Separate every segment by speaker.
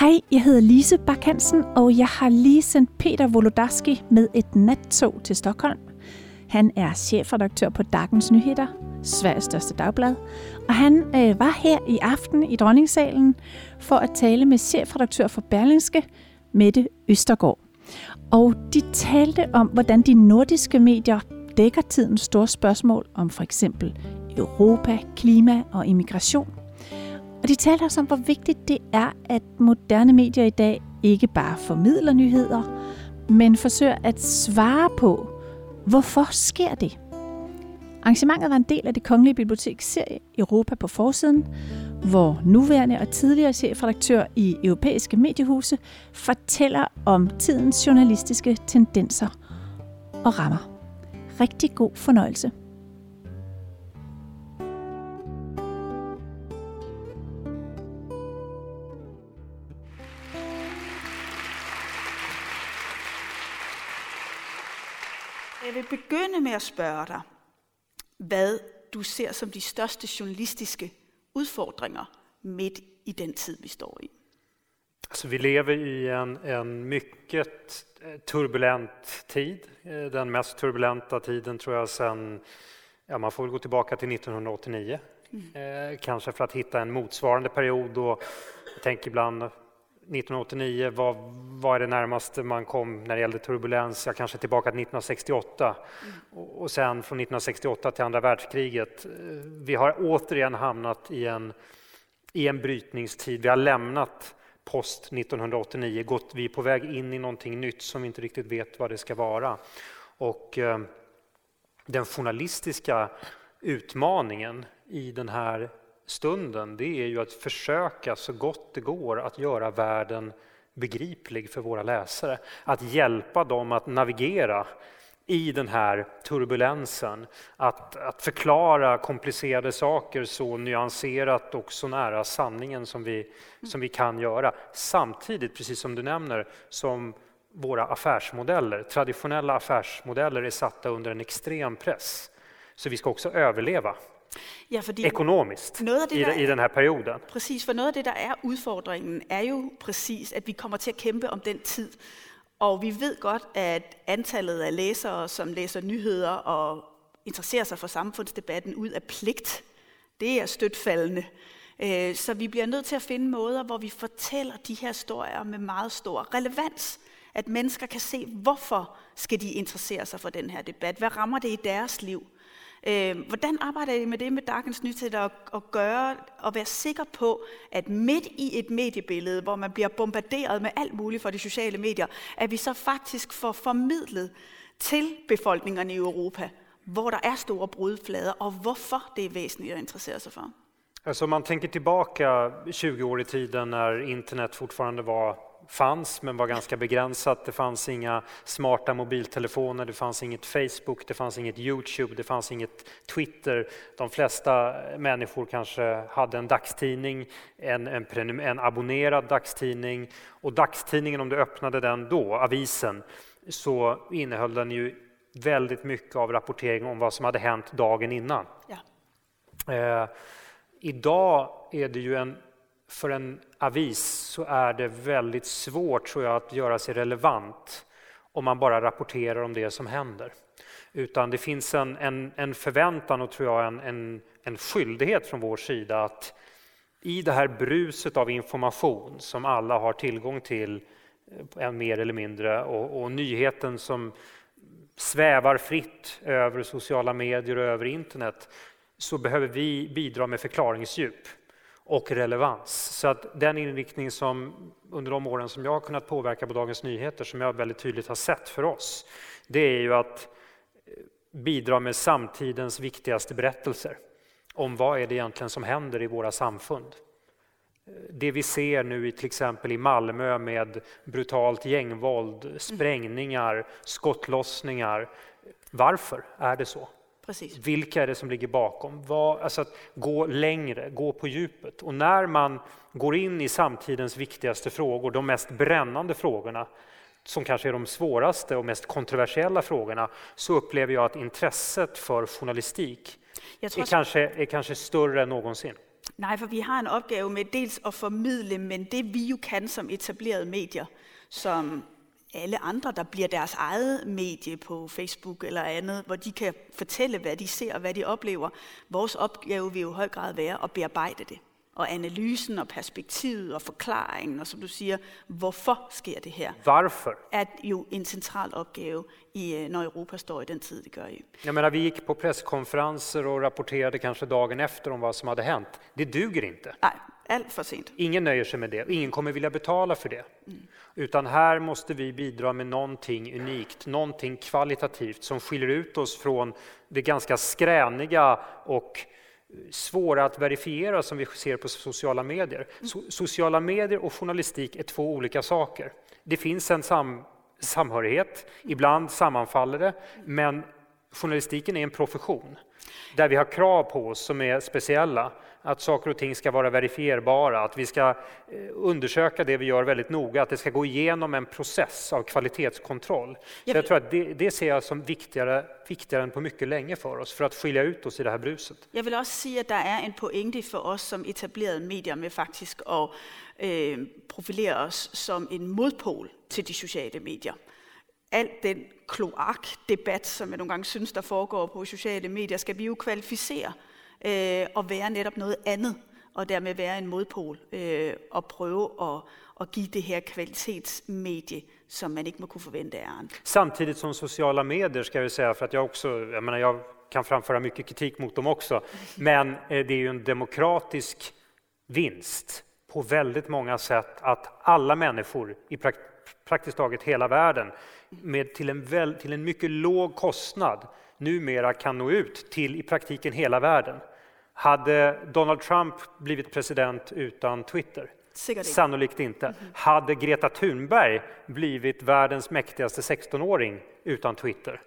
Speaker 1: Hej, jeg hedder Lise Bak Hansen, og jeg har lige sendt Peter Wolodarski med et nattog til Stockholm. Han er chefredaktør på Dagens Nyheder, Sveriges største dagblad, og han øh, var her i aften i Dronningssalen for at tale med chefredaktør for Berlingske, Mette Østergaard. Og de talte om, hvordan de nordiske medier dækker tidens store spørgsmål om for eksempel Europa, klima og immigration. Og de taler også om, hvor vigtigt det er, at moderne medier i dag ikke bare formidler nyheder, men forsøger at svare på, hvorfor sker det? Arrangementet var en del af det Kongelige Biblioteks serie Europa på forsiden, hvor nuværende og tidligere chefredaktør i europæiske mediehuse fortæller om tidens journalistiske tendenser og rammer. Rigtig god fornøjelse.
Speaker 2: Jeg vil begynde med at spørge dig, hvad du ser som de største journalistiske udfordringer midt i den tid, vi står i.
Speaker 3: Alltså vi lever i en, en mycket eh, turbulent tid. Eh, den mest turbulenta tiden tror jag sen, ja man får väl gå tillbaka till 1989. Mm. Eh, kanske för att hitta en motsvarande period. Och jag tänker ibland 1989, vad, är det närmaste man kom när det gällde turbulens? Jag kanske tillbaka till 1968 mm. och, och sen från 1968 till andra världskriget. Vi har återigen hamnat i en, i en brytningstid. Vi har lämnat post 1989, gått, vi är på väg in i någonting nytt som vi inte riktigt vet vad det ska vara. Och eh, den journalistiska utmaningen i den här stunden, det är ju att försöka så gott det går att göra världen begriplig för våra läsare. Att hjälpa dem att navigera i den här turbulensen. Att, att förklara komplicerade saker så nyanserat och så nära sanningen som vi, som vi kan göra. Samtidigt, precis som du nämner, som våra affärsmodeller, traditionella affärsmodeller är satta under en extrem press. Så vi ska också överleva. Ja, fordi ekonomiskt noget af det, i, der, i den her perioden.
Speaker 2: Præcis, for noget af det, der er udfordringen, er jo præcis, at vi kommer til at kæmpe om den tid. Og vi ved godt, at antallet af læsere, som læser nyheder og interesserer sig for samfundsdebatten ud af pligt, det er støtfaldende. Øh, så vi bliver nødt til at finde måder, hvor vi fortæller de her historier med meget stor relevans. At mennesker kan se, hvorfor skal de interessere sig for den her debat? Hvad rammer det i deres liv? Øh, hvordan arbejder I med det med Dagens Nytætter at, at gøre og være sikker på, at midt i et mediebillede, hvor man bliver bombarderet med alt muligt fra de sociale medier, at vi så faktisk får formidlet til befolkningerne i Europa, hvor der er store brudflader, og hvorfor det er væsentligt at interessere sig for?
Speaker 3: Alltså om man tänker tillbaka 20 år i tiden när internet fortfarande var fanns men var ganska begränsat. Det fanns inga smarta mobiltelefoner, det fanns inget Facebook, det fanns inget Youtube, det fanns inget Twitter. De flesta människor kanske hade en dagstidning, en, en, en abonnerad dagstidning och dagstidningen om du öppnade den då, avisen, så innehöll den ju väldigt mycket av rapportering om vad som hade hänt dagen innan. Ja. Eh, idag är det ju en för en avis så är det väldigt svårt tror jag, att göra sig relevant om man bara rapporterar om det som händer. Utan det finns en, en, en förväntan och tror jag en, en, en skyldighet från vår sida att i det här bruset av information som alla har tillgång till, eh, mer eller mindre, och, och nyheten som svävar fritt över sociala medier och över internet, så behöver vi bidra med förklaringsdjup och relevans. Så att den inriktning som under de åren som jag har kunnat påverka på Dagens Nyheter, som jag väldigt tydligt har sett för oss, det är ju att eh, bidra med samtidens viktigaste berättelser om vad är det egentligen som händer i våra samfund. Eh, det vi ser nu i till exempel i Malmö med brutalt gängvåld, sprängningar, skottlossningar. Varför är det så? Precis. Vilka är det som ligger bakom? Vad, alltså att gå längre, gå på djupet. Och när man går in i samtidens viktigaste frågor, de mest brännande frågorna, som kanske är de svåraste och mest kontroversiella frågorna, så upplever jag att intresset för journalistik är, kanske, är kanske större än någonsin.
Speaker 2: Nej, for vi har en opgave med dels at formidle, men det vi jo kan som etablerede medier, som alle andre, der bliver deres eget medie på Facebook eller andet, hvor de kan fortælle, hvad de ser og hvad de oplever. Vores opgave vil jo i høj grad være at bearbejde det. Og analysen og perspektivet og forklaringen, og som du siger, hvorfor sker det her,
Speaker 3: Varför?
Speaker 2: er jo en central opgave, i, øh, når Europa står i den tid, det gør i.
Speaker 3: Jag menar, vi gick på presskonferenser och rapporterade kanske dagen efter om vad som hade hänt. Det duger inte.
Speaker 2: Nej, alt for sent.
Speaker 3: Ingen nöjer sig med det. Ingen kommer vilja betala för det. Utan här måste vi bidra med någonting unikt, någonting kvalitativt som skiljer ut oss från det ganska skräniga och svåra att verifiera som vi ser på sociala medier. So sociala medier och journalistik är två olika saker. Det finns en sam samhörighet, ibland sammanfaller det, men journalistiken är en profession där vi har krav på oss som är speciella. Att saker och ting ska vara verifierbara, att vi ska eh, undersöka det vi gör väldigt noga, att det ska gå igenom en process av kvalitetskontroll. Så jag tror att det, det ser jag som viktigare, viktigare än på mycket länge för oss, för att skilja ut oss i det här bruset.
Speaker 2: Jeg vil også sige, at der er en pointe for os som etablerede medier med faktisk at øh, profilere os som en modpol til de sociale medier. Al den kloakdebat, som jeg nogle gange synes, der foregår på sociale medier, skal vi jo kvalificere øh, at være netop noget andet, og dermed være en modpol øh, og prøve at, at give det her kvalitetsmedie, som man ikke må kunne forvente af andre.
Speaker 3: Samtidigt som sociala medier, ska jag säga, för att jag också, jag menar, jag kan framföra mycket kritik mot dem också, men eh, det är ju en demokratisk vinst på väldigt många sätt att alla människor i praktiskt taget hela världen med till en, väl, till en mycket låg kostnad numera kan nå ut till i praktiken hela världen. Hade Donald Trump blivit president utan Twitter?
Speaker 2: Ikke.
Speaker 3: Sannolikt inte. Hade Greta Thunberg blivit världens mäktigaste 16-åring utan Twitter?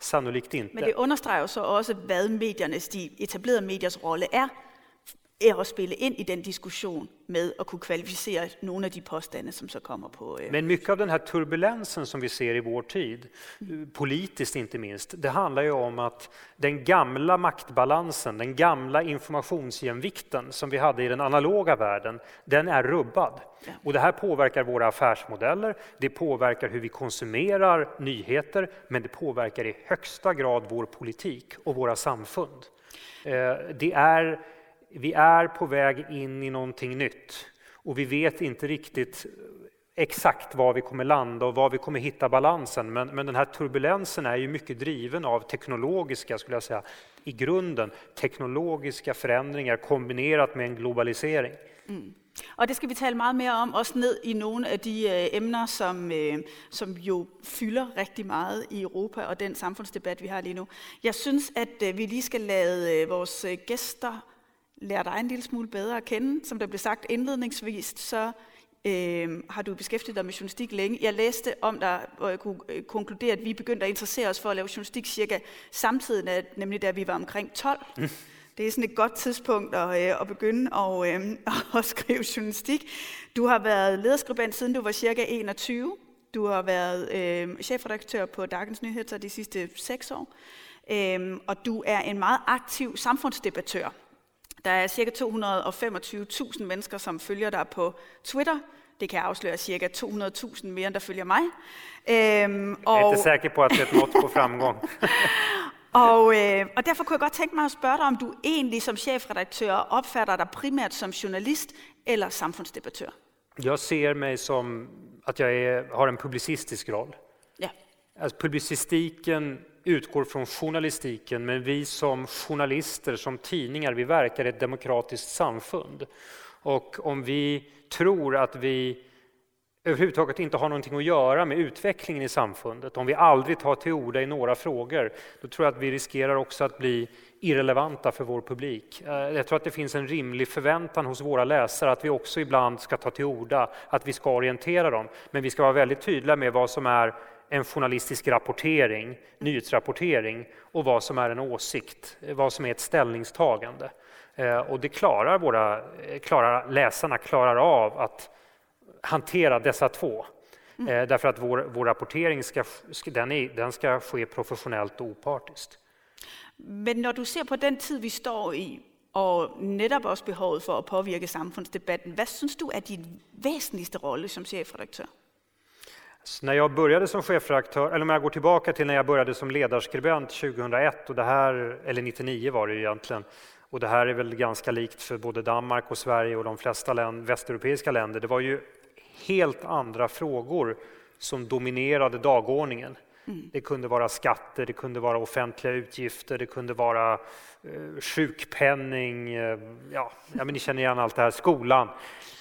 Speaker 3: Sannolikt inte.
Speaker 2: Men det understreger jo så også, hvad mediernes, de etablerede mediers rolle er, er at spille ind i den diskussion med at kunne kvalificere nogle af de påstande, som så kommer på... Øh.
Speaker 3: Men mycket av den här turbulensen som vi ser i vår tid, politiskt inte minst, det handlar ju om att den gamla maktbalansen, den gamla informationsjämvikten som vi hade i den analoga världen, den är rubbad.
Speaker 2: Ja.
Speaker 3: Och det här påverkar våra affärsmodeller, det påverkar hur vi konsumerar nyheter, men det påverkar i högsta grad vår politik och våra samfund. Eh, Det är vi är på väg in i någonting nytt och vi vet inte riktigt eh, exakt var vi kommer landa och var vi kommer hitta balansen. Men, men den här turbulensen är ju mycket driven av teknologiska, skulle jag säga, i grunden teknologiska förändringar kombinerat med en globalisering. Mm.
Speaker 2: Og det ska vi tala mycket mer om, också ned i några av de eh, ämnen som, eh, som ju fyller riktigt mycket i Europa och den samhällsdebatt vi har lige nu. Jag syns att vi lige ska låta våra gäster øh, gæster lære dig en lille smule bedre at kende. Som der blev sagt indledningsvis, så øh, har du beskæftiget dig med journalistik længe. Jeg læste om dig, hvor jeg kunne øh, konkludere, at vi begyndte at interessere os for at lave journalistik cirka samtidig, nemlig da vi var omkring 12. Det er sådan et godt tidspunkt at, øh, at begynde at, øh, at skrive journalistik. Du har været lederskribent siden du var cirka 21. Du har været øh, chefredaktør på Dagens Nyheder de sidste seks år. Øhm, og du er en meget aktiv samfundsdebattør. Der er ca. 225.000 mennesker, som følger dig på Twitter. Det kan jeg afsløre cirka 200.000 mere, end der følger mig. Øhm,
Speaker 3: Jag är
Speaker 2: og,
Speaker 3: inte säker på att det är ett mått på framgång.
Speaker 2: og, øh, og derfor kunne jeg godt tænke mig at spørge dig, om du egentlig som chefredaktør opfatter dig primært som journalist eller samfundsdebattør.
Speaker 3: Jag ser mig som att jag är, har en publicistisk roll.
Speaker 2: Ja.
Speaker 3: Alltså, publicistiken utgår från journalistiken, men vi som journalister, som tidningar, vi verkar i ett demokratiskt samfund. Och om vi tror att vi överhuvudtaget inte har någonting att göra med utvecklingen i samfundet, om vi aldrig tar till orda i några frågor, då tror jag att vi riskerar också att bli irrelevanta för vår publik. Eh, jag tror att det finns en rimlig förväntan hos våra läsare att vi också ibland ska ta till orda, att vi ska orientera dem. Men vi ska vara väldigt tydliga med vad som är en journalistisk rapportering, nyhetsrapportering och vad som är en åsikt, vad som är ett ställningstagande. Eh, Och det klarar våra eh, klarar, läsarna klarar av att hantera dessa två. Eh, därför att vår, vår rapportering ska, den, är, den ska ske professionellt och opartiskt.
Speaker 2: Men når du ser på den tid, vi står i, og netop også behovet for at påvirke samfundsdebatten. Hvad synes du er din væsentligste rolle som chefredaktør?
Speaker 3: Så när jag började som chefredaktör, eller om jag går tillbaka till när jag började som ledarskribent 2001, och det här, eller 99 var det egentligen, och det här är väl ganska likt för både Danmark och Sverige och de flesta länder, västeuropeiska länder. Det var ju helt andra frågor som dominerade dagordningen. Mm. Det kunde vara skatter, det kunde vara offentliga utgifter, det kunde vara eh, sjukpenning, eh, ja, ja, men ni känner igen allt det här, skolan.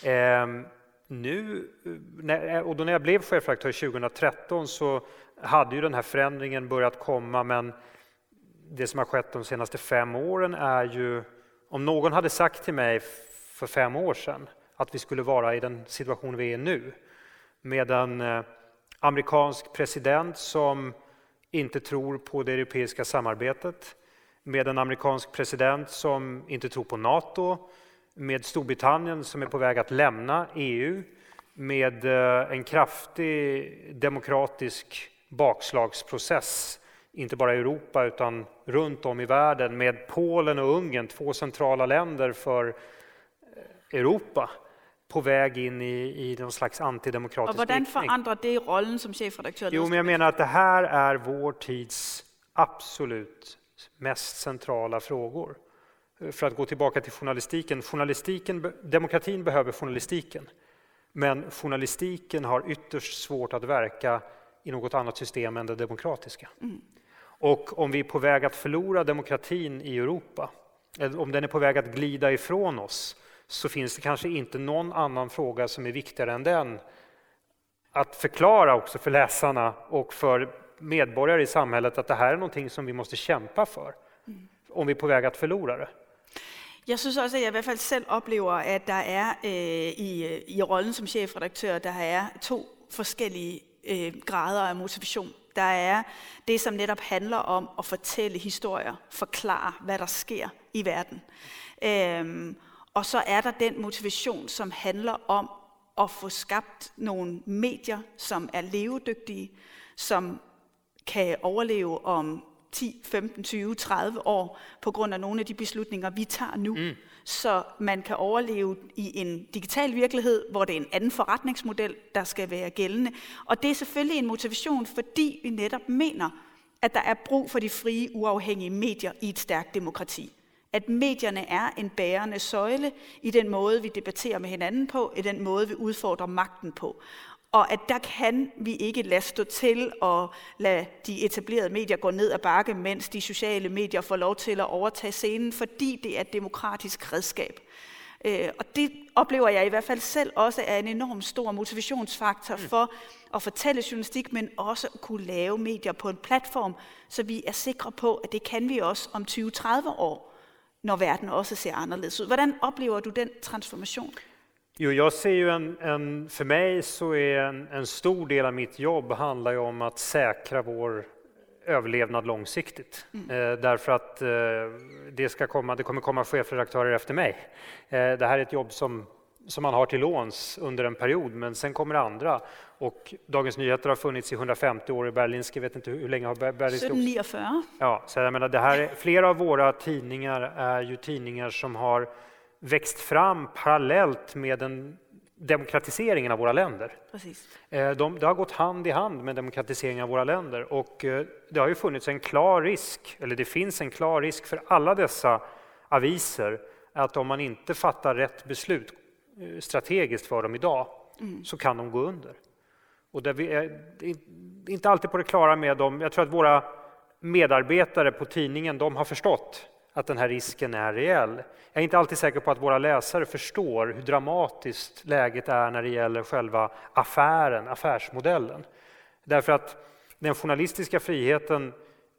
Speaker 3: Eh, nu, eh, eh, och då när jag blev chefredaktör 2013 så hade ju den här förändringen börjat komma, men det som har skett de senaste fem åren är ju, om någon hade sagt till mig för fem år sedan att vi skulle vara i den situation vi är nu, med en eh, amerikansk president som inte tror på det europeiska samarbetet, med en amerikansk president som inte tror på Nato, med Storbritannien som är på väg att lämna EU, med eh, en kraftig demokratisk bakslagsprocess, inte bara i Europa utan runt om i världen, med Polen och Ungern, två centrala länder för eh, Europa på väg in i, i någon slags antidemokratisk
Speaker 2: Och hur förändrar det rollen som chefredaktör?
Speaker 3: Jo, men jag menar att det här är vår tids absolut mest centrala frågor. För att gå tillbaka till journalistiken. journalistiken demokratin behöver journalistiken. Men journalistiken har ytterst svårt att verka i något annat system än det demokratiska. Mm. Och om vi är på väg att förlora demokratin i Europa, om den är på väg att glida ifrån oss, så finns det kanske inte någon annan fråga som är viktigare än den. Att förklara också för läsarna och för medborgare i samhället att det här är någonting som vi måste kämpa för, mm. om vi är på väg att förlora det.
Speaker 2: Jeg synes også, at jeg i hvert fald selv oplever, at der er øh, i, øh, i rollen som chefredaktør, der er to forskellige øh, grader af motivation. Der er det, som netop handler om at fortælle historier, forklare, hvad der sker i verden. Øhm, og så er der den motivation, som handler om at få skabt nogle medier, som er levedygtige, som kan overleve om 10, 15, 20, 30 år på grund af nogle af de beslutninger, vi tager nu. Mm. Så man kan overleve i en digital virkelighed, hvor det er en anden forretningsmodel, der skal være gældende. Og det er selvfølgelig en motivation, fordi vi netop mener, at der er brug for de frie, uafhængige medier i et stærkt demokrati. At medierne er en bærende søjle i den måde, vi debatterer med hinanden på, i den måde, vi udfordrer magten på og at der kan vi ikke lade stå til og lade de etablerede medier gå ned ad bakke, mens de sociale medier får lov til at overtage scenen, fordi det er et demokratisk redskab. Øh, og det oplever jeg i hvert fald selv også er en enorm stor motivationsfaktor mm. for at fortælle journalistik, men også at kunne lave medier på en platform, så vi er sikre på, at det kan vi også om 20-30 år, når verden også ser anderledes ud. Hvordan oplever du den transformation?
Speaker 3: Jo, jag ser ju en, en, för mig så är en, en stor del av mitt jobb handlar ju om att säkra vår överlevnad långsiktigt. Mm. Eh, därför att eh, det, ska komma, det kommer komma chefredaktörer efter mig. Eh, det här är ett jobb som, som man har till låns under en period, men sen kommer andra. Och Dagens Nyheter har funnits i 150 år i Berlinske, vet inte hur länge har Berlinske...
Speaker 2: 1749.
Speaker 3: Ja, så jag menar, det här är, flera av våra tidningar är ju tidningar som har växt fram parallellt med den demokratiseringen av våra länder.
Speaker 2: Precis.
Speaker 3: Eh, de, det har gått hand i hand med demokratiseringen av våra länder och eh, det har ju funnits en klar risk, eller det finns en klar risk för alla dessa aviser att om man inte fattar rätt beslut eh, strategiskt för dem idag mm. så kan de gå under. Och där vi är inte alltid på det klara med dem. Jag tror att våra medarbetare på tidningen de har förstått att den här risken är reell. Jag är inte alltid säker på att våra läsare förstår hur dramatiskt läget är när det gäller själva affären, affärsmodellen. Därför att den journalistiska friheten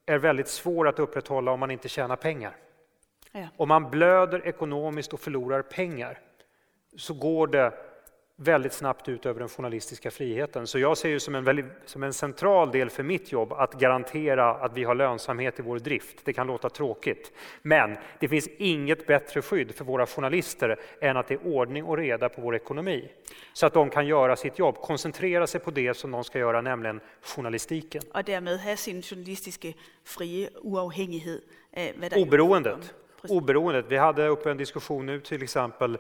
Speaker 3: är väldigt svår att upprätthålla om man inte tjänar pengar. Ja. Om man blöder ekonomiskt och förlorar pengar så går det väldigt snabbt ut över den journalistiska friheten. Så jag ser det som en, väldigt, som en central del för mitt jobb att garantera att vi har lönsamhet i vår drift. Det kan låta tråkigt, men det finns inget bättre skydd för våra journalister än att det är ordning och reda på vår ekonomi. Så att de kan göra sitt jobb, koncentrera sig på det som de ska göra, nämligen journalistiken.
Speaker 2: Och därmed ha sin journalistiska fria oavhängighet.
Speaker 3: Oberoendet. oberoendet. Vi hade uppe en diskussion nu till exempel.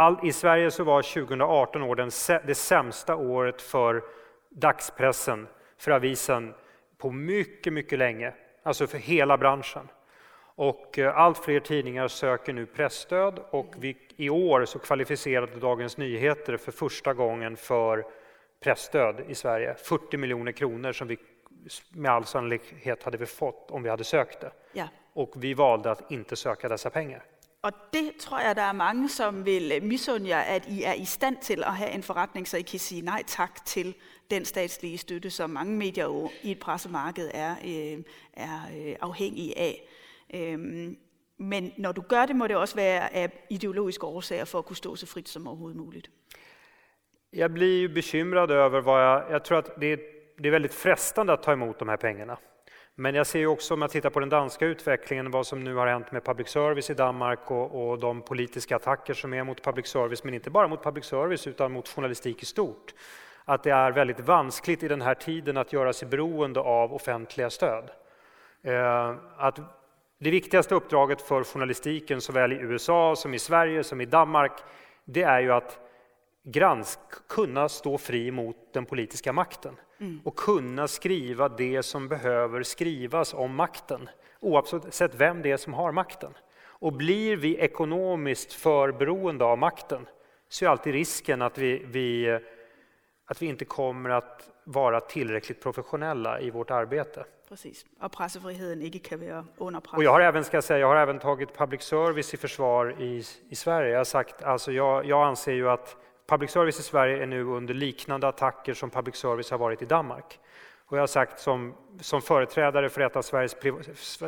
Speaker 3: All, I Sverige så var 2018 år den, det sämsta året för dagspressen, för avisen, på mycket, mycket länge. Alltså för hela branschen. Och eh, allt fler tidningar söker nu pressstöd och vi, i år så kvalificerade Dagens Nyheter för första gången för pressstöd i Sverige. 40 miljoner kronor som vi med all sannolikhet hade vi fått om vi hade sökt det.
Speaker 2: Ja.
Speaker 3: Och vi valde att inte söka dessa pengar.
Speaker 2: Og det tror jeg, der er mange, som vil øh, misunde jer, at I er i stand til at have en forretning, så I kan sige nej tak til den statslige støtte, som mange medier jo i et pressemarked er, øh, er øh, afhængige af. Øh, men når du gør det, må det også være af ideologiske årsager for at kunne stå så frit som overhovedet muligt.
Speaker 3: Jag blir ju bekymrad över vad jag... Jag tror att det är, det är väldigt frestande att ta emot de här pengarna. Men jag ser ju också om jag tittar på den danska utvecklingen, vad som nu har hänt med public service i Danmark och, och, de politiska attacker som är mot public service, men inte bara mot public service utan mot journalistik i stort. Att det är väldigt vanskligt i den här tiden att göra sig beroende av offentliga stöd. Eh, att det viktigaste uppdraget för journalistiken såväl i USA som i Sverige som i Danmark, det är ju att gransk, kunna stå fri mot den politiska makten mm. och kunna skriva det som behöver skrivas om makten, oavsett vem det är som har makten. Och blir vi ekonomiskt för beroende av makten så är alltid risken att vi, vi, att vi inte kommer att vara tillräckligt professionella i vårt arbete.
Speaker 2: Precis, och pressefriheten inte kan vara under press.
Speaker 3: Och jag har även, ska säga, jag har även tagit public service i försvar i, i Sverige. Jag, har sagt, alltså jag, jag anser ju att public service i Sverige är nu under liknande attacker som public service har varit i Danmark. Och jag har sagt som, som företrädare för ett av Sveriges,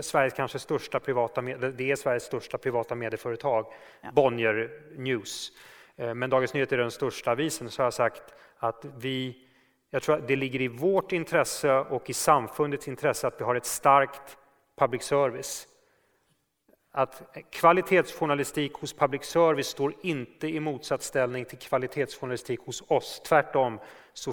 Speaker 3: Sveriges kanske största privata, det är Sveriges största privata medieföretag, ja. Bonnier News. Eh, men Dagens Nyheter är den största avisen, så har jag sagt att vi, jag tror att det ligger i vårt intresse och i samfundets intresse att vi har ett starkt public service att kvalitetsjournalistik hos public service står inte i motsatsställning till kvalitetsjournalistik hos oss. Tvärtom så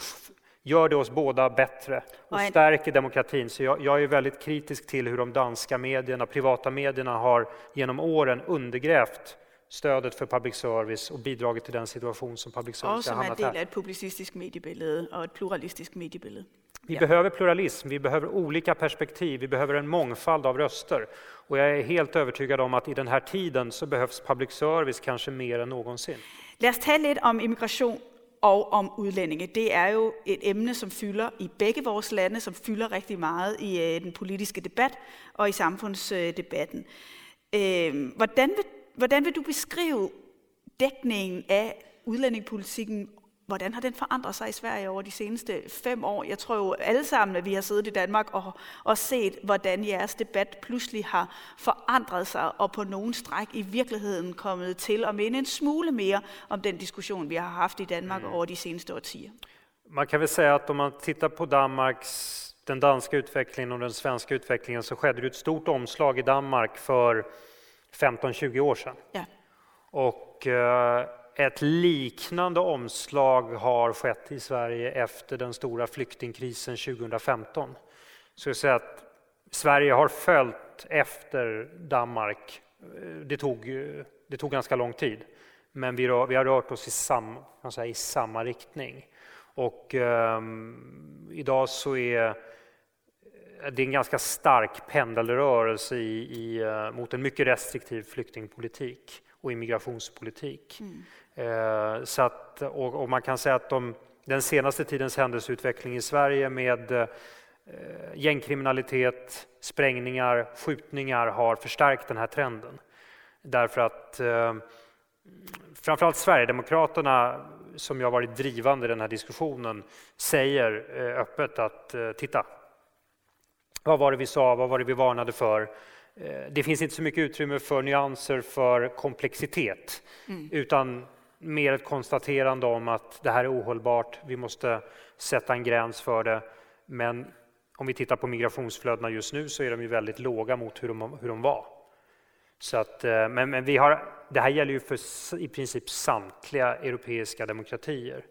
Speaker 3: gör det oss båda bättre och stärker demokratin. Så jag, jag, är väldigt kritisk till hur de danska medierna, privata medierna har genom åren undergrävt stödet för public service och bidragit till den situation som public service
Speaker 2: har hamnat här. Och som är en del av ett publicistiskt mediebild och ett pluralistiskt mediebild.
Speaker 3: Vi ja. behöver pluralism, vi behöver olika perspektiv, vi behöver en mångfald av röster. Och jag är helt övertygad om att i den här tiden så behövs public service kanske mer än någonsin.
Speaker 2: Lad os tala lite om immigration och om udlændinge. Det är ju ett ämne som fyller i bägge vores lande, som fyller riktigt mycket i øh, den politiska debatten och i samfundsdebatten. Hvordan vil, hvordan vil du beskrive dækningen af udlændingepolitikken Hvordan har den forandret sig i Sverige over de seneste fem år? Jeg tror jo alle sammen, at vi har siddet i Danmark og, og set, hvordan jeres debat pludselig har forandret sig, og på nogen stræk i virkeligheden kommet til at minde en smule mere om den diskussion, vi har haft i Danmark mm. over de seneste årtier.
Speaker 3: Man kan väl säga att om man tittar på Danmarks, den danska utvecklingen och den svenska utvecklingen så skedde det ett stort omslag i Danmark för 15-20 år sedan.
Speaker 2: Ja.
Speaker 3: Och eh, ett liknande omslag har skett i Sverige efter den stora flyktingkrisen 2015. Så jag säga att Sverige har följt efter Danmark. Det tog, det tog ganska lång tid, men vi, rör, vi har rört oss i, sam, säga, i samma riktning. Och um, idag så är det en ganska stark pendelrörelse i, i, eh, mot en mycket restriktiv flyktingpolitik och immigrationspolitik. Mm. Eh, så att, och, och, man kan säga att de, den senaste tidens händelseutveckling i Sverige med eh, gängkriminalitet, sprängningar, skjutningar har förstärkt den här trenden. Därför att eh, framförallt Sverigedemokraterna, som jag varit drivande i den här diskussionen, säger eh, öppet att titta, vad var det vi sa, vad var det vi varnade för? Eh, det finns inte så mycket utrymme för nyanser, för komplexitet, mm. utan mer ett konstaterande om att det här är ohållbart, vi måste sätta en gräns för det. Men om vi tittar på migrationsflödena just nu så är de ju väldigt låga mot hur de, hur de var. Så att, eh, men, men vi har, det här gäller ju för i princip samtliga europeiska demokratier.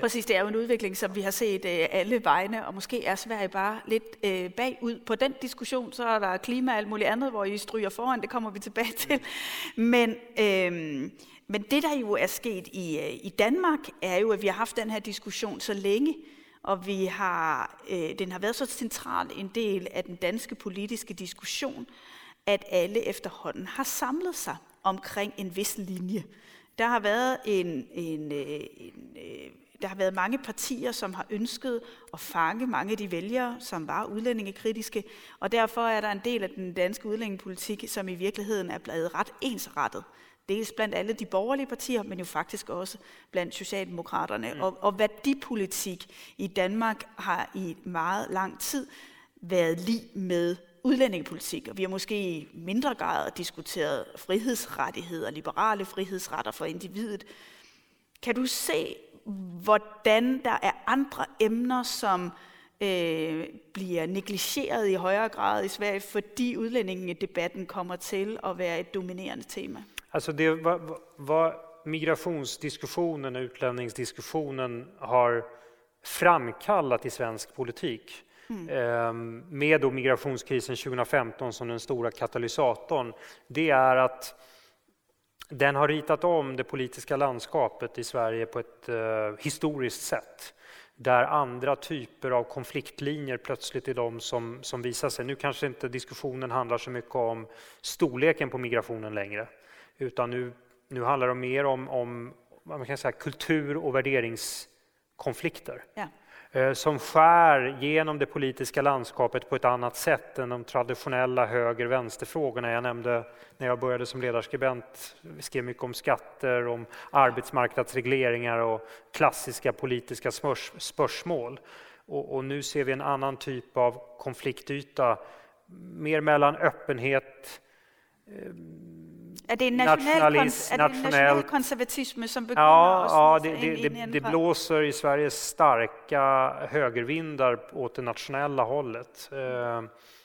Speaker 2: Præcis, det er jo en udvikling, som vi har set øh, alle vegne, og måske er Sverige bare lidt øh, bagud på den diskussion. Så er der klima og alt muligt andet, hvor I stryger foran, det kommer vi tilbage til. Men, øh, men det, der jo er sket i, øh, i Danmark, er jo, at vi har haft den her diskussion så længe, og vi har, øh, den har været så central en del af den danske politiske diskussion, at alle efterhånden har samlet sig omkring en vis linje. Der har været en, en, øh, en, øh, der har været mange partier, som har ønsket at fange mange af de vælgere, som var udlændingekritiske, og derfor er der en del af den danske udlændingepolitik, som i virkeligheden er blevet ret ensrettet. Dels blandt alle de borgerlige partier, men jo faktisk også blandt Socialdemokraterne. Mm. Og, og værdipolitik i Danmark har i meget lang tid været lige med udlændingepolitik, og vi har måske i mindre grad diskuteret frihedsrettigheder, liberale frihedsretter for individet. Kan du se, hvordan der er andre emner, som øh, bliver negligeret i højere grad i Sverige, fordi udlændingedebatten kommer til at være et dominerende tema?
Speaker 3: Altså det, vad, vad migrationsdiskussionen och utlänningsdiskussionen har framkallat i svensk politik mm. med då migrationskrisen 2015 som den stora katalysatorn, det är att den har ritat om det politiska landskapet i Sverige på ett eh, historiskt sätt där andra typer av konfliktlinjer plötsligt är de som, som visar sig. Nu kanske inte diskussionen handlar så mycket om storleken på migrationen längre, utan nu, nu handlar det mer om, om man kan säga, kultur och värderingskonflikter. Ja. Eh, som skär genom det politiska landskapet på ett annat sätt än de traditionella höger-vänsterfrågorna. Jag nämnde när jag började som ledarskribent, vi skrev mycket om skatter, om arbetsmarknadsregleringar och klassiska politiska spörsmål. Och, och nu ser vi en annan typ av konfliktyta, mer mellan öppenhet,
Speaker 2: eh, är det nationell, är det nationell konservatism som begynder ja,
Speaker 3: ja, det, det, det, det blåser i Sverige starka högervindar åt det nationella hållet. Eh,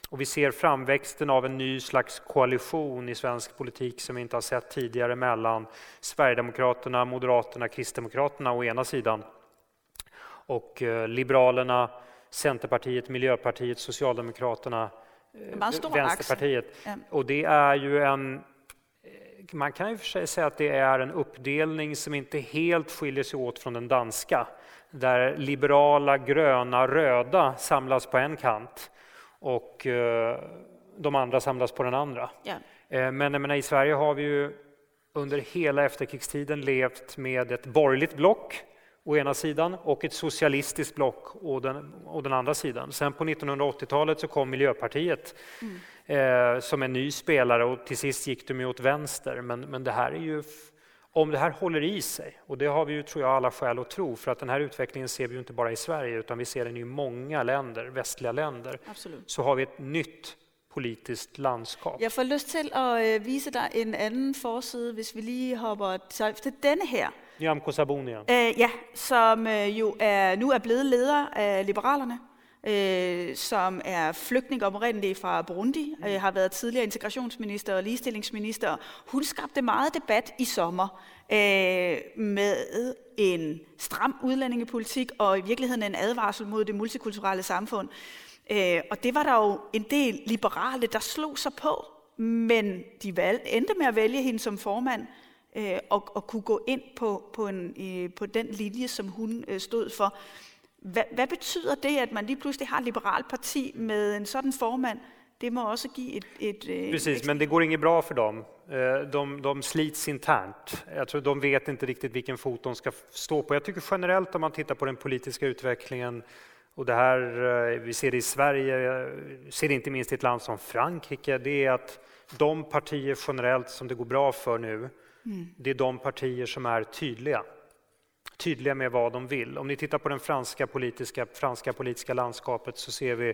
Speaker 3: och vi ser framväxten av en ny slags koalition i svensk politik som vi inte har sett tidigare mellan Sverigedemokraterna, Moderaterna, Kristdemokraterna å ena sidan och eh, Liberalerna, Centerpartiet, Miljöpartiet, Socialdemokraterna, eh, Vänsterpartiet. Och det är ju en man kan ju för sig säga att det är en uppdelning som inte helt skiljer sig åt från den danska, där liberala, gröna, röda samlas på en kant och eh, de andra samlas på den andra. Eh, men menar, i Sverige har vi ju under hela efterkrigstiden levt med ett borgerligt block å ena sidan och ett socialistiskt block å den, å den andra sidan. Sen på 1980-talet så kom Miljöpartiet mm eh, som en ny spelare och till sist gick de ju åt vänster. Men, men det här är ju, om det här håller i sig, och det har vi ju tror jag alla skäl att tro, för att den här utvecklingen ser vi ju inte bara i Sverige utan vi ser den i många länder, västliga länder, Absolut. så har vi ett nytt politiskt landskap.
Speaker 2: Jag får lust till att øh, visa dig en annan forsida, om vi lige hopper till denne här.
Speaker 3: Nyamko Sabuni.
Speaker 2: Ja, som uh, jo er, nu er blevet leder af Liberalerne øh, som er flygtning oprindeligt fra Burundi, mm. øh, har været tidligere integrationsminister og ligestillingsminister. Hun skabte meget debat i sommer øh, med en stram udlændingepolitik og i virkeligheden en advarsel mod det multikulturelle samfund. Øh, og det var der jo en del liberale, der slog sig på, men de valgte, endte med at vælge hende som formand øh, og, og kunne gå ind på, på, en, øh, på den linje, som hun øh, stod for. Hvad, hvad betyder det, at man lige pludselig har et liberalt parti med en sådan formand? Det må också ge ett... ett
Speaker 3: øh, Precis, men det går inget bra för dem. Eh, de, de slits internt. Jag tror de vet inte riktigt vilken fot de ska stå på. Jag tycker generellt om man tittar på den politiska utvecklingen och det här, eh, vi ser det i Sverige, ser det inte minst i ett land som Frankrike, det är att de partier generellt som det går bra för nu, mm. det är de partier som är tydliga tydliga med vad de vill. Om ni tittar på det franska politiska, franska politiska landskapet så ser vi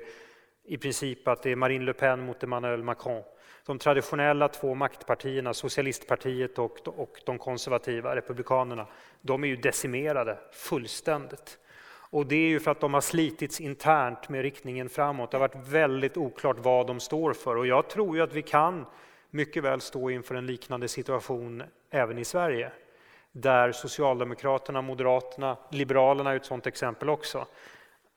Speaker 3: i princip att det är Marine Le Pen mot Emmanuel Macron. De traditionella två maktpartierna, socialistpartiet och, och de konservativa republikanerna, de är ju decimerade fullständigt. Och det är ju för att de har slitits internt med riktningen framåt. Det har varit väldigt oklart vad de står för och jag tror ju att vi kan mycket väl stå inför en liknande situation även i Sverige där Socialdemokraterna, Moderaterna, Liberalerna är ett sådant exempel också.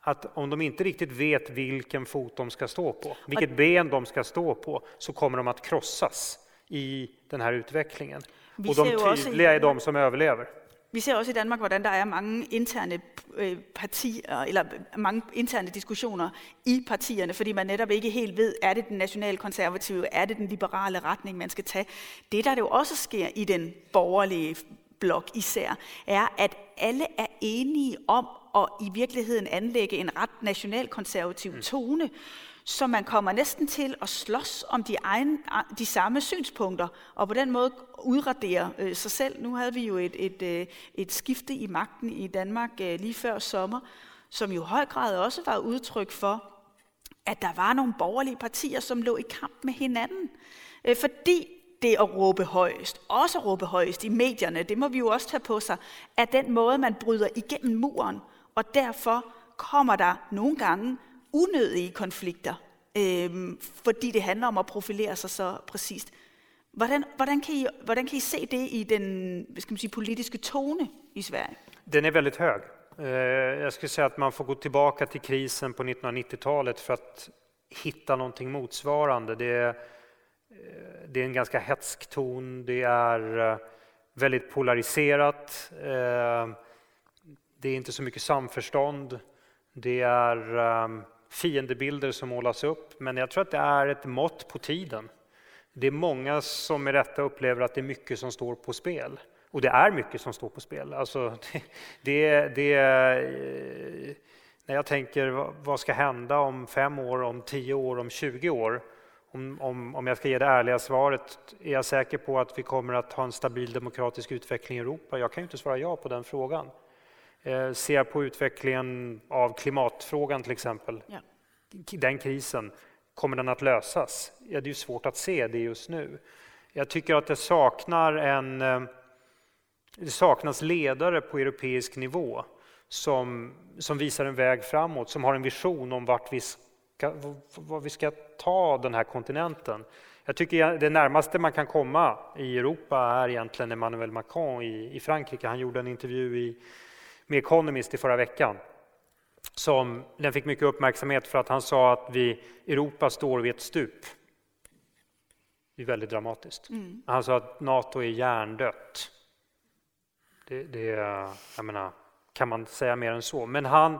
Speaker 3: Att om de inte riktigt vet vilken fot de ska stå på, vilket ben de ska stå på, så kommer de att krossas i den här utvecklingen. Och de tydliga är de som överlever.
Speaker 2: Vi ser også i Danmark, hvordan der er mange interne øh, partier, eller mange interne diskussioner i partierne, fordi man netop ikke helt ved, er det den nationalkonservative, er det den liberale retning, man skal tage. Det, der det jo også sker i den borgerlige blok især, er, at alle er enige om at i virkeligheden anlægge en ret nationalkonservativ mm. tone, så man kommer næsten til at slås om de, egen, de samme synspunkter, og på den måde udradere øh, sig selv. Nu havde vi jo et, et, øh, et skifte i magten i Danmark øh, lige før sommer, som jo i høj grad også var udtryk for, at der var nogle borgerlige partier, som lå i kamp med hinanden. Øh, fordi det at råbe højst, også råbe højst i medierne, det må vi jo også tage på sig, er den måde, man bryder igennem muren, og derfor kommer der nogle gange unødige konflikter, øh, fordi det handler om at profilere sig så præcist. Hvordan, hvordan, kan I, hvordan kan I se det i den hvad skal man sige, politiske tone i Sverige?
Speaker 3: Den är väldigt hög. Øh, Jag skulle säga att man får gå tillbaka till krisen på 1990-talet för att hitta någonting motsvarande. Det är, Eh, det är en ganska hetsk ton, det är eh, väldigt polariserat, eh, det är inte så mycket samförstånd, det är ehm, fiendebilder som målas upp, men jag tror att det är ett mått på tiden. Det är många som med rätta upplever att det är mycket som står på spel. Och det är mycket som står på spel. Alltså, det, det, när jag tänker vad ska hända om fem år, om tio år, om 20 år? Om, om, om jag ska ge det ärliga svaret, är jag säker på att vi kommer att ha en stabil demokratisk utveckling i Europa? Jag kan ju inte svara ja på den frågan. Eh, ser jag på utvecklingen av klimatfrågan till exempel, ja. den krisen, kommer den att lösas? Ja, det är svårt att se det just nu. Jag tycker att det, saknar en, eh, det saknas ledare på europeisk nivå som, som visar en väg framåt, som har en vision om vart vi vad vi ska ta den här kontinenten. Jag tycker det närmaste man kan komma i Europa är egentligen Emmanuel Macron i, i Frankrike. Han gjorde en intervju i med Economist i förra veckan. Som, den fick mycket uppmärksamhet för att han sa att vi, Europa står vid ett stup. Det är väldigt dramatiskt. Mm. Han sa att Nato är hjärndött. Det, det, jag menar, kan man säga mer än så? Men han,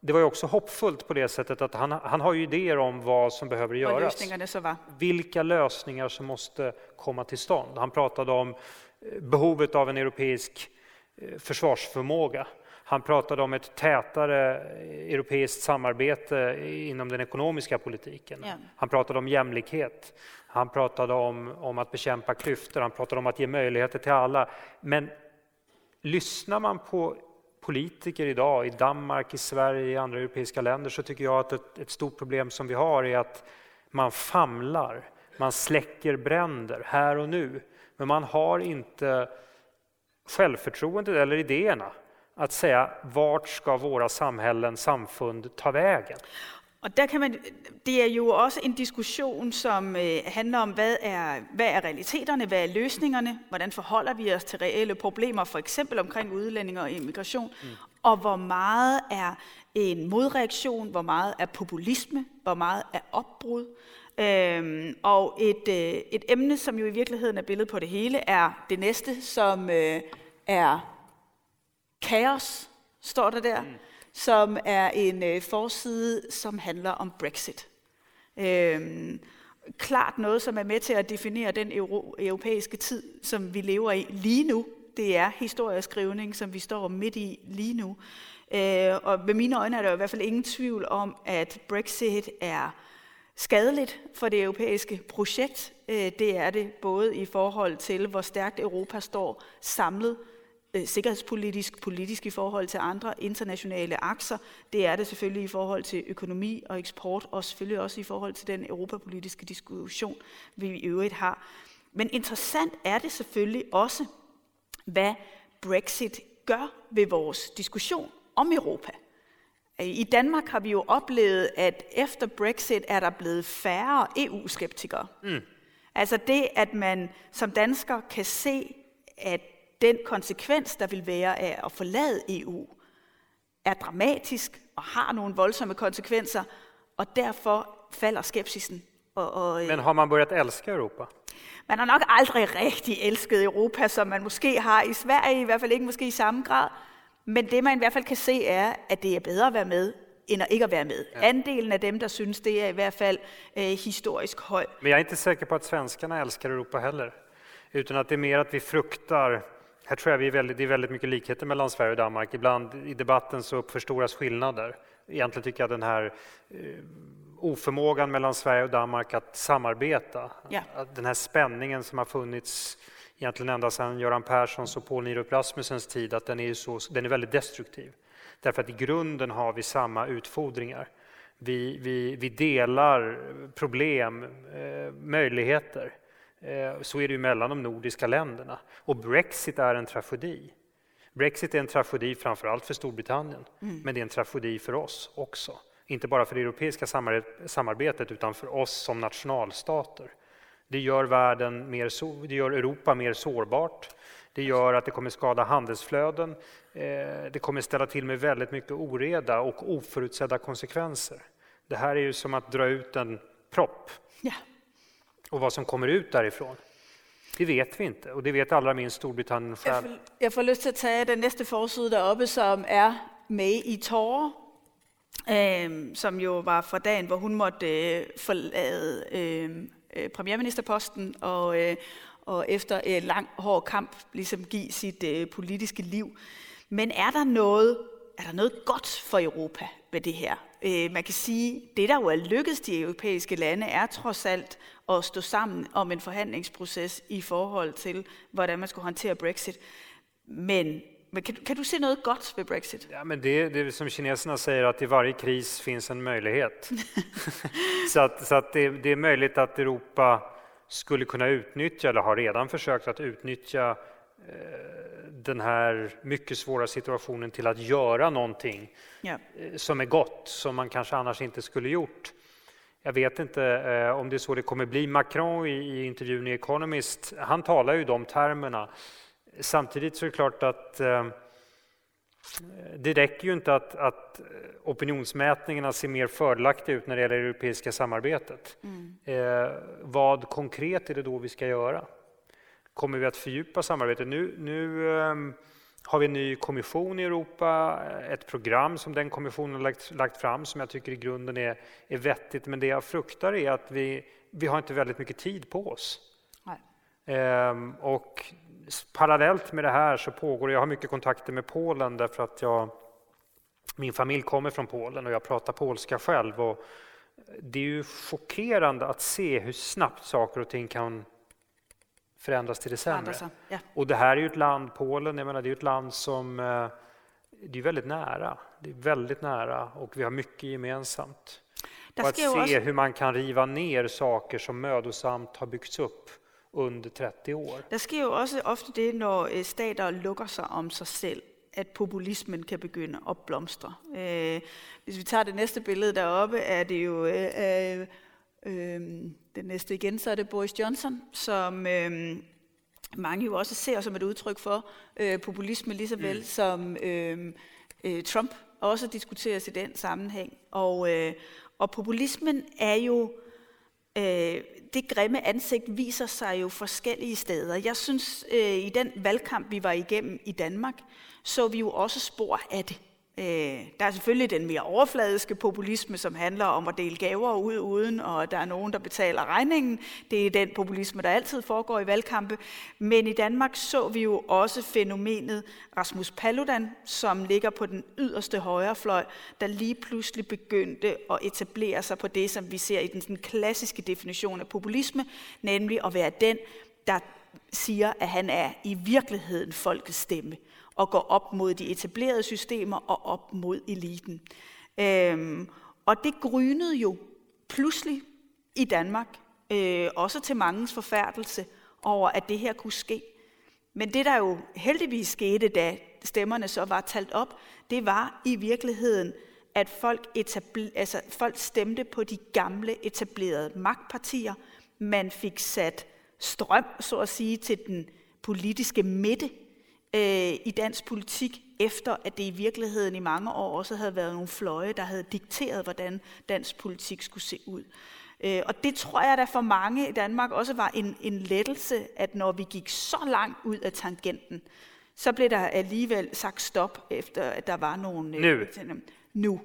Speaker 3: det var ju också hoppfullt på det sättet att han, han har ju idéer om vad som behöver göras. Vilka lösningar som måste komma till stånd. Han pratade om eh, behovet av en europeisk eh, försvarsförmåga. Han pratade om ett tätare europeiskt samarbete inom den ekonomiska politiken. Ja. Han pratade om jämlikhet. Han pratade om, om att bekämpa klyftor. Han pratade om att ge möjligheter till alla. Men lyssnar man på politiker idag i Danmark, i Sverige, i andra europeiska länder så tycker jag att ett, ett stort problem som vi har är att man famlar, man släcker bränder här och nu. Men man har inte självförtroendet eller idéerna att säga vart ska våra samhällen, samfund ta vägen?
Speaker 2: Og der kan man, det er jo også en diskussion, som øh, handler om, hvad er, hvad er realiteterne, hvad er løsningerne, hvordan forholder vi os til reelle problemer, for eksempel omkring udlænding og immigration, mm. og hvor meget er en modreaktion, hvor meget er populisme, hvor meget er opbrud. Øhm, og et, øh, et emne, som jo i virkeligheden er billedet på det hele, er det næste, som øh, er Kaos står der der, mm som er en øh, forside, som handler om Brexit. Øhm, klart noget, som er med til at definere den euro, europæiske tid, som vi lever i lige nu. Det er historieskrivning, som vi står midt i lige nu. Øh, og med mine øjne er der i hvert fald ingen tvivl om, at Brexit er skadeligt for det europæiske projekt. Øh, det er det både i forhold til, hvor stærkt Europa står samlet sikkerhedspolitisk, politisk i forhold til andre internationale akser. Det er det selvfølgelig i forhold til økonomi og eksport, og selvfølgelig også i forhold til den europapolitiske diskussion, vi i øvrigt har. Men interessant er det selvfølgelig også, hvad Brexit gør ved vores diskussion om Europa. I Danmark har vi jo oplevet, at efter Brexit er der blevet færre EU-skeptikere. Mm. Altså det, at man som dansker kan se, at den konsekvens, der vil være af at forlade EU, er dramatisk og har nogle voldsomme konsekvenser, og derfor falder skepsisen. Og, og,
Speaker 3: Men har man börjat älska Europa?
Speaker 2: Man har nok aldrig rigtig elsket Europa, som man måske har i Sverige, i hvert fald ikke måske i samme grad. Men det man i hvert fald kan se er, at det er bedre at være med, end at ikke at være med. Ja. Andelen af dem, der synes, det er i hvert fall eh, historisk høj.
Speaker 3: Men jag är inte säker på att svenskarna älskar Europa heller. Utan att det är mer att vi fruktar här tror jag vi är väldigt, det är väldigt mycket likheter mellan Sverige och Danmark. Ibland i debatten så förstoras skillnader. Egentligen tycker jag den här eh, oförmågan mellan Sverige och Danmark att samarbeta, att den här spänningen som har funnits egentligen ända sedan Göran Perssons och Poul Nyrup Rasmussens tid, att den är, så, den är väldigt destruktiv. Därför att i grunden har vi samma utfordringar. Vi, vi, vi delar problem, eh, möjligheter. Eh, så är det ju mellan de nordiska länderna. Och Brexit är en tragedi. Brexit är en tragedi framför allt för Storbritannien, men det är en tragedi för oss också. Inte bara för det europeiska samar- samarbetet utan för oss som nationalstater. Det gör, världen mer det gör Europa mer sårbart. Det gör att det kommer skada handelsflöden. Eh, det kommer ställa till med väldigt mycket oreda och oförutsedda konsekvenser. Det här är ju som att dra ut en propp
Speaker 2: Ja.
Speaker 3: Och vad som kommer ut därifrån. Det vet vi inte och det vet allra minst Storbritannien
Speaker 2: Jeg
Speaker 3: själv.
Speaker 2: får, jeg får lyst til tage den næste forside deroppe, som er med i tårer, øh, som jo var fra dagen, hvor hun måtte øh, forlade øh, øh, premierministerposten og, øh, og efter en lang, hård kamp ligesom give sit øh, politiske liv. Men er der noget, er der noget godt for Europa ved det her? Øh, man kan sige, det der jo er lykkedes de europæiske lande, er trods alt at stå sammen om en forhandlingsproces i forhold til, hvordan man skulle håndtere Brexit. Men, men kan, du- kan du se noget godt ved Brexit?
Speaker 3: Ja, men det, det är som kineserna säger, att i varje kris finns en möjlighet. så att, så att det, det är möjligt att Europa skulle kunna utnyttja, eller har redan försökt att utnyttja den här mycket svåra situationen till att göra någonting
Speaker 2: Ja.
Speaker 3: eh, som är gott, som man kanske annars inte skulle gjort. Jag vet inte eh, om det är så det kommer bli. Macron i, i intervjun i Economist, han talar ju de termerna. Samtidigt så är det klart att eh, det räcker ju inte att, att opinionsmätningarna ser mer fördelaktiga ut när det gäller det europeiska samarbetet. Eh, vad konkret är det då vi ska göra? Kommer vi att fördjupa samarbetet? Nu, nu ehm, har vi en ny kommission i Europa, ett program som den kommissionen har lagt, lagt fram som jag tycker i grunden är, är vettigt. Men det jag fruktar är att vi, vi har inte väldigt mycket tid på oss. Ehm, och parallellt med det här så pågår, jag har mycket kontakter med Polen därför att jag, min familj kommer från Polen och jag pratar polska själv. Och det är ju chockerande att se hur snabbt saker och ting kan förändras till det sämre.
Speaker 2: Ja.
Speaker 3: Och det här är ju ett land, Polen, jag menar det är ju ett land som eh, det är väldigt nära. Det är väldigt nära och vi har mycket gemensamt. Och att se hur man kan riva ner saker som mödosamt har byggts upp under 30 år.
Speaker 2: der sker jo også ofte det, når øh, stater lukker sig om sig selv, at populismen kan begynde at blomstre. Øh, hvis vi tager det næste billede deroppe, er det jo øh, øh, øh, det næste igen, så er det Boris Johnson, som øh, mange jo også ser som et udtryk for øh, populisme, lige så vel mm. som øh, øh, Trump også diskuteres i den sammenhæng. Og, øh, og populismen er jo Øh, det grimme ansigt viser sig jo forskellige steder. Jeg synes, øh, i den valgkamp, vi var igennem i Danmark, så vi jo også spor af det. Øh, der er selvfølgelig den mere overfladiske populisme, som handler om at dele gaver ud uden, og der er nogen, der betaler regningen. Det er den populisme, der altid foregår i valgkampe. Men i Danmark så vi jo også fænomenet Rasmus Paludan, som ligger på den yderste højrefløj, der lige pludselig begyndte at etablere sig på det, som vi ser i den sådan klassiske definition af populisme, nemlig at være den, der siger, at han er i virkeligheden folkets stemme og går op mod de etablerede systemer og op mod eliten. Øhm, og det grynede jo pludselig i Danmark, øh, også til mangens forfærdelse over, at det her kunne ske. Men det, der jo heldigvis skete, da stemmerne så var talt op, det var i virkeligheden, at folk, etabler, altså, folk stemte på de gamle etablerede magtpartier. Man fik sat strøm, så at sige, til den politiske midte øh, i dansk politik, efter at det i virkeligheden i mange år også havde været nogle fløje, der havde dikteret, hvordan dansk politik skulle se ud. Øh, og det tror jeg, der for mange i Danmark også var en, en lettelse, at når vi gik så langt ud af tangenten, så blev der alligevel sagt stop, efter at der var nogle...
Speaker 3: Nu.
Speaker 2: Øh, nu.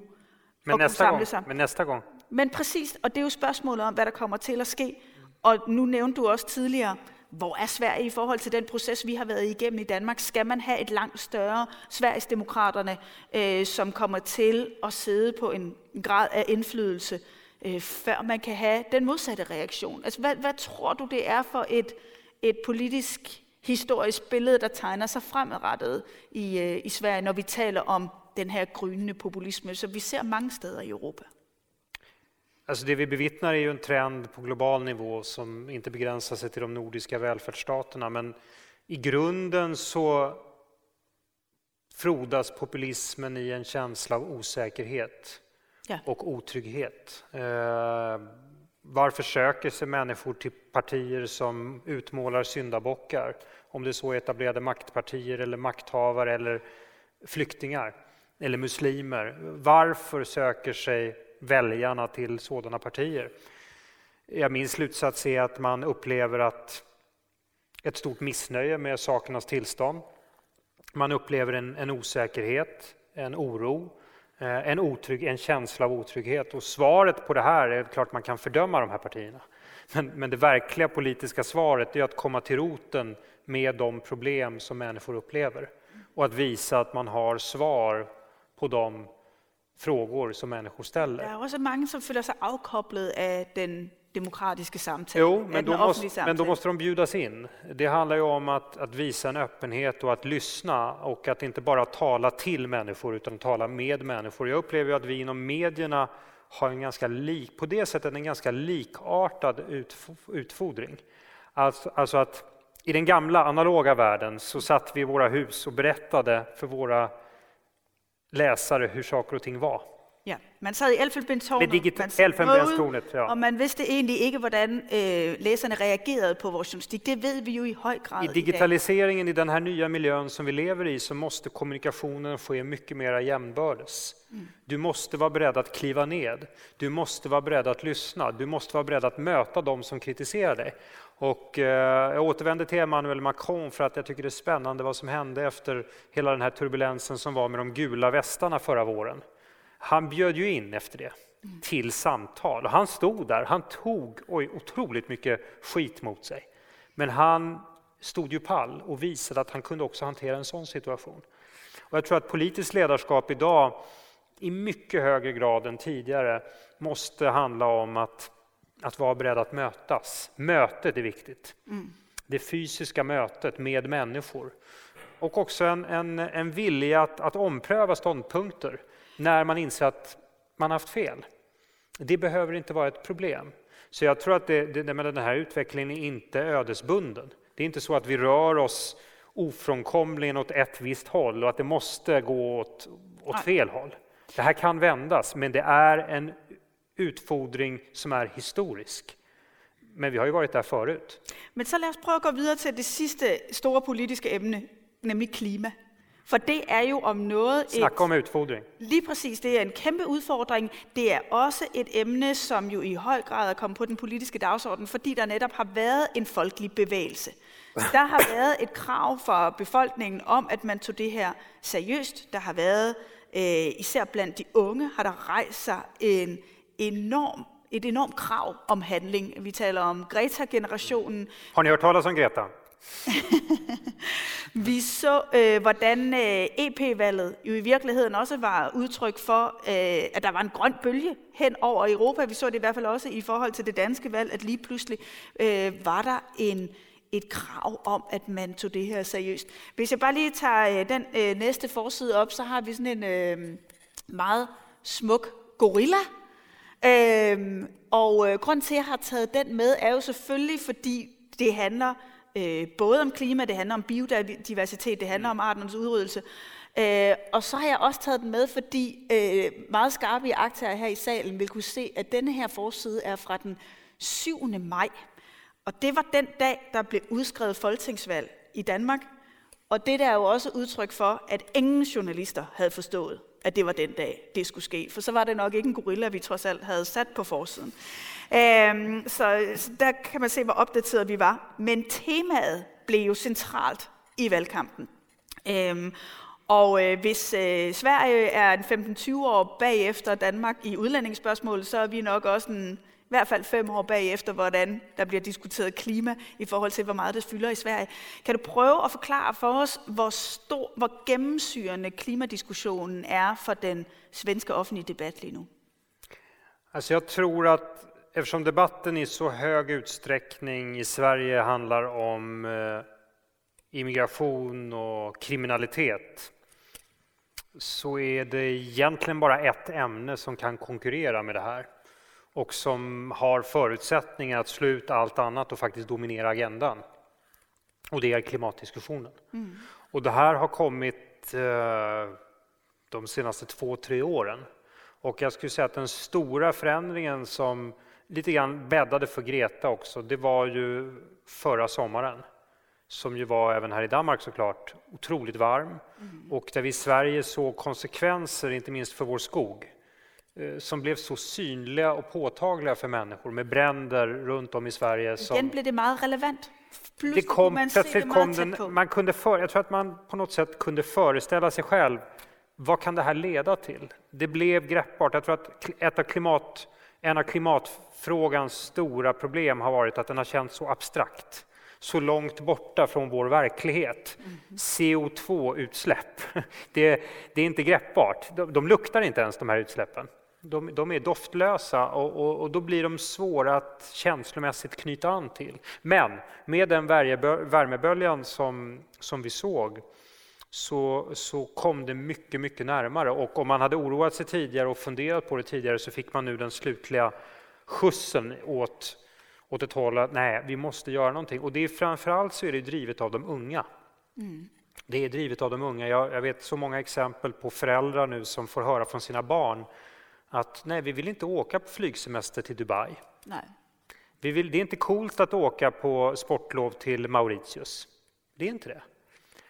Speaker 3: Men nästa, gång. Men nästa gång.
Speaker 2: Men præcis, og det er jo spørgsmålet om, hvad der kommer til at ske. Og nu nævnte du også tidligere, hvor er Sverige i forhold til den proces, vi har været igennem i Danmark? Skal man have et langt større Sverigesdemokraterne, øh, som kommer til at sidde på en grad af indflydelse, øh, før man kan have den modsatte reaktion? Altså, hvad, hvad tror du, det er for et, et politisk historisk billede, der tegner sig fremadrettet i, øh, i Sverige, når vi taler om den her grønne populisme, som vi ser mange steder i Europa?
Speaker 3: Alltså det vi bevittnar är ju en trend på global nivå som inte begränsar sig till de nordiska välfärdsstaterna. Men i grunden så frodas populismen i en känsla av osäkerhet ja. och otrygghet. Eh, varför söker sig människor till partier som utmålar syndabockar? Om det så är etablerade maktpartier eller makthavare eller flyktingar eller muslimer. Varför söker sig väljarna till sådana partier? Ja, min slutsats är att man upplever att ett stort missnöje med sakernas tillstånd. Man upplever en, en osäkerhet, en oro, eh, en, otrygg, en känsla av otrygghet. Och svaret på det här är klart man kan fördöma de här partierna. Men, men det verkliga politiska svaret är att komma till roten med de problem som människor upplever och att visa att man har svar på de frågor som människor ställer.
Speaker 2: Det är också många som känner sig avkopplade av den demokratiska samtal.
Speaker 3: Jo, men då, måste, men då måste de bjudas in. Det handlar ju om att, att, visa en öppenhet och att lyssna och att inte bara tala till människor utan tala med människor. Jag upplever att vi inom medierna har en ganska lik, på det sättet en ganska likartad utfodring. Alltså, alltså att i den gamla analoga världen så satt vi i våra hus och berättade för våra läsare hur saker och ting var.
Speaker 2: Ja, man sad i
Speaker 3: digit- elfenbenstårnet ja.
Speaker 2: og man vidste egentlig ikke, hvordan øh, læserne reagerede på vores journalistik. Det ved vi ju i hög grad
Speaker 3: I digitaliseringen, i den här nya miljön som vi lever i, så måste kommunikationen ske mycket mer jämnbördes. Mm. Du måste vara beredd att kliva ned. Du måste vara beredd att lyssna. Du måste vara beredd att möta de som kritiserar dig. Och eh, jag återvänder till Emmanuel Macron för att jag tycker det är spännande vad som hände efter hela den här turbulensen som var med de gula västarna förra våren. Han bjöd ju in efter det till samtal och han stod där. Han tog oj, otroligt mycket skit mot sig. Men han stod ju pall och visade att han kunde också hantera en sån situation. Och jag tror att politiskt ledarskap idag i mycket högre grad än tidigare måste handla om att att vara beredd att mötas. Mötet är viktigt. Mm. Det fysiska mötet med människor. Och också en, en, en vilja att, att ompröva ståndpunkter när man inser att man haft fel. Det behöver inte vara ett problem. Så jag tror att det, det, den här utvecklingen är inte ödesbunden. Det är inte så att vi rör oss ofrånkomligen åt ett visst håll och att det måste gå åt, åt fel håll. Det här kan vändas, men det är en utfodring som är historisk. Men vi har ju varit där förut.
Speaker 2: Men så lad os prøve at gå videre til det sidste store politiske emne, nemlig klima. For det er jo om noget...
Speaker 3: Snak om udfordring.
Speaker 2: Lige præcis, det er en kæmpe udfordring. Det er også et emne, som jo i høj grad er kommet på den politiske dagsorden, fordi der netop har været en folkelig bevægelse. Der har været et krav fra befolkningen om, at man tog det her seriøst. Der har været, øh, især blandt de unge, har der rejst sig en enorm, et enormt krav om handling. Vi taler om Greta-generationen.
Speaker 3: Har ni hørt talas om Greta?
Speaker 2: vi så, øh, hvordan øh, EP-valget jo i virkeligheden også var udtryk for, øh, at der var en grøn bølge hen over Europa. Vi så det i hvert fald også i forhold til det danske valg, at lige pludselig øh, var der en, et krav om, at man tog det her seriøst. Hvis jeg bare lige tager øh, den øh, næste forside op, så har vi sådan en øh, meget smuk gorilla, Øh, og øh, grund til, at jeg har taget den med, er jo selvfølgelig, fordi det handler øh, både om klima, det handler om biodiversitet, det handler om arternes udryddelse. Øh, og så har jeg også taget den med, fordi øh, meget skarpe aktier her i salen vil kunne se, at denne her forside er fra den 7. maj. Og det var den dag, der blev udskrevet folketingsvalg i Danmark. Og det der er jo også udtryk for, at ingen journalister havde forstået, at det var den dag, det skulle ske. For så var det nok ikke en gorilla, vi trods alt havde sat på forsiden. Øhm, så, så der kan man se, hvor opdateret vi var. Men temaet blev jo centralt i valgkampen. Øhm, og øh, hvis øh, Sverige er en 15-20 år bagefter Danmark i udlændingsspørgsmål, så er vi nok også en i hvert fald fem år bagefter, hvordan der bliver diskuteret klima i forhold til, hvor meget det fylder i Sverige. Kan du prøve at forklare for os, hvor, stor, hvor gennemsyrende klimadiskussionen er for den svenska offentliga debatten lige nu?
Speaker 3: Alltså jag tror att eftersom debatten i så hög utsträckning i Sverige handlar om eh, immigration och kriminalitet så är det egentligen bara ett ämne som kan konkurrera med det här och som har förutsättningar att slå ut allt annat och faktiskt dominera agendan. Och det är klimatdiskussionen. Mm. Och det här har kommit eh, de senaste två, tre åren. Och jag skulle säga att den stora förändringen som lite grann bäddade för Greta också, det var ju förra sommaren som ju var även här i Danmark såklart otroligt varm mm. och där vi i Sverige såg konsekvenser, inte minst för vår skog. Eh, som blev så synliga och påtagliga för människor med bränder runt om i Sverige.
Speaker 2: Som, Igen blev det mycket relevant.
Speaker 3: Plus det kom, man plötsligt kom den, man kunde för, jag tror att man på något sätt kunde föreställa sig själv vad kan det här leda till? Det blev greppbart. Jag tror att ett av klimat, en av klimatfrågans stora problem har varit att den har känts så abstrakt så långt borta från vår verklighet. Mm. CO2-utsläpp, det, det, är inte greppbart. De, de luktar inte ens de här utsläppen. De, de är doftlösa och, och, och, då blir de svåra att känslomässigt knyta an till. Men med den värmeböljan som, som vi såg så, så kom det mycket, mycket närmare. Och om man hade oroat sig tidigare och funderat på det tidigare så fick man nu den slutliga skjutsen åt, åt ett håll att nej, vi måste göra någonting. Och det är framförallt så är det drivet av de unga. Mm. Det är drivet av de unga. Jag, jag vet så många exempel på föräldrar nu som får höra från sina barn att nej, vi vill inte åka på flygsemester till Dubai. Nej. Vi vill, det är inte coolt att åka på sportlov till Mauritius. Det är inte det.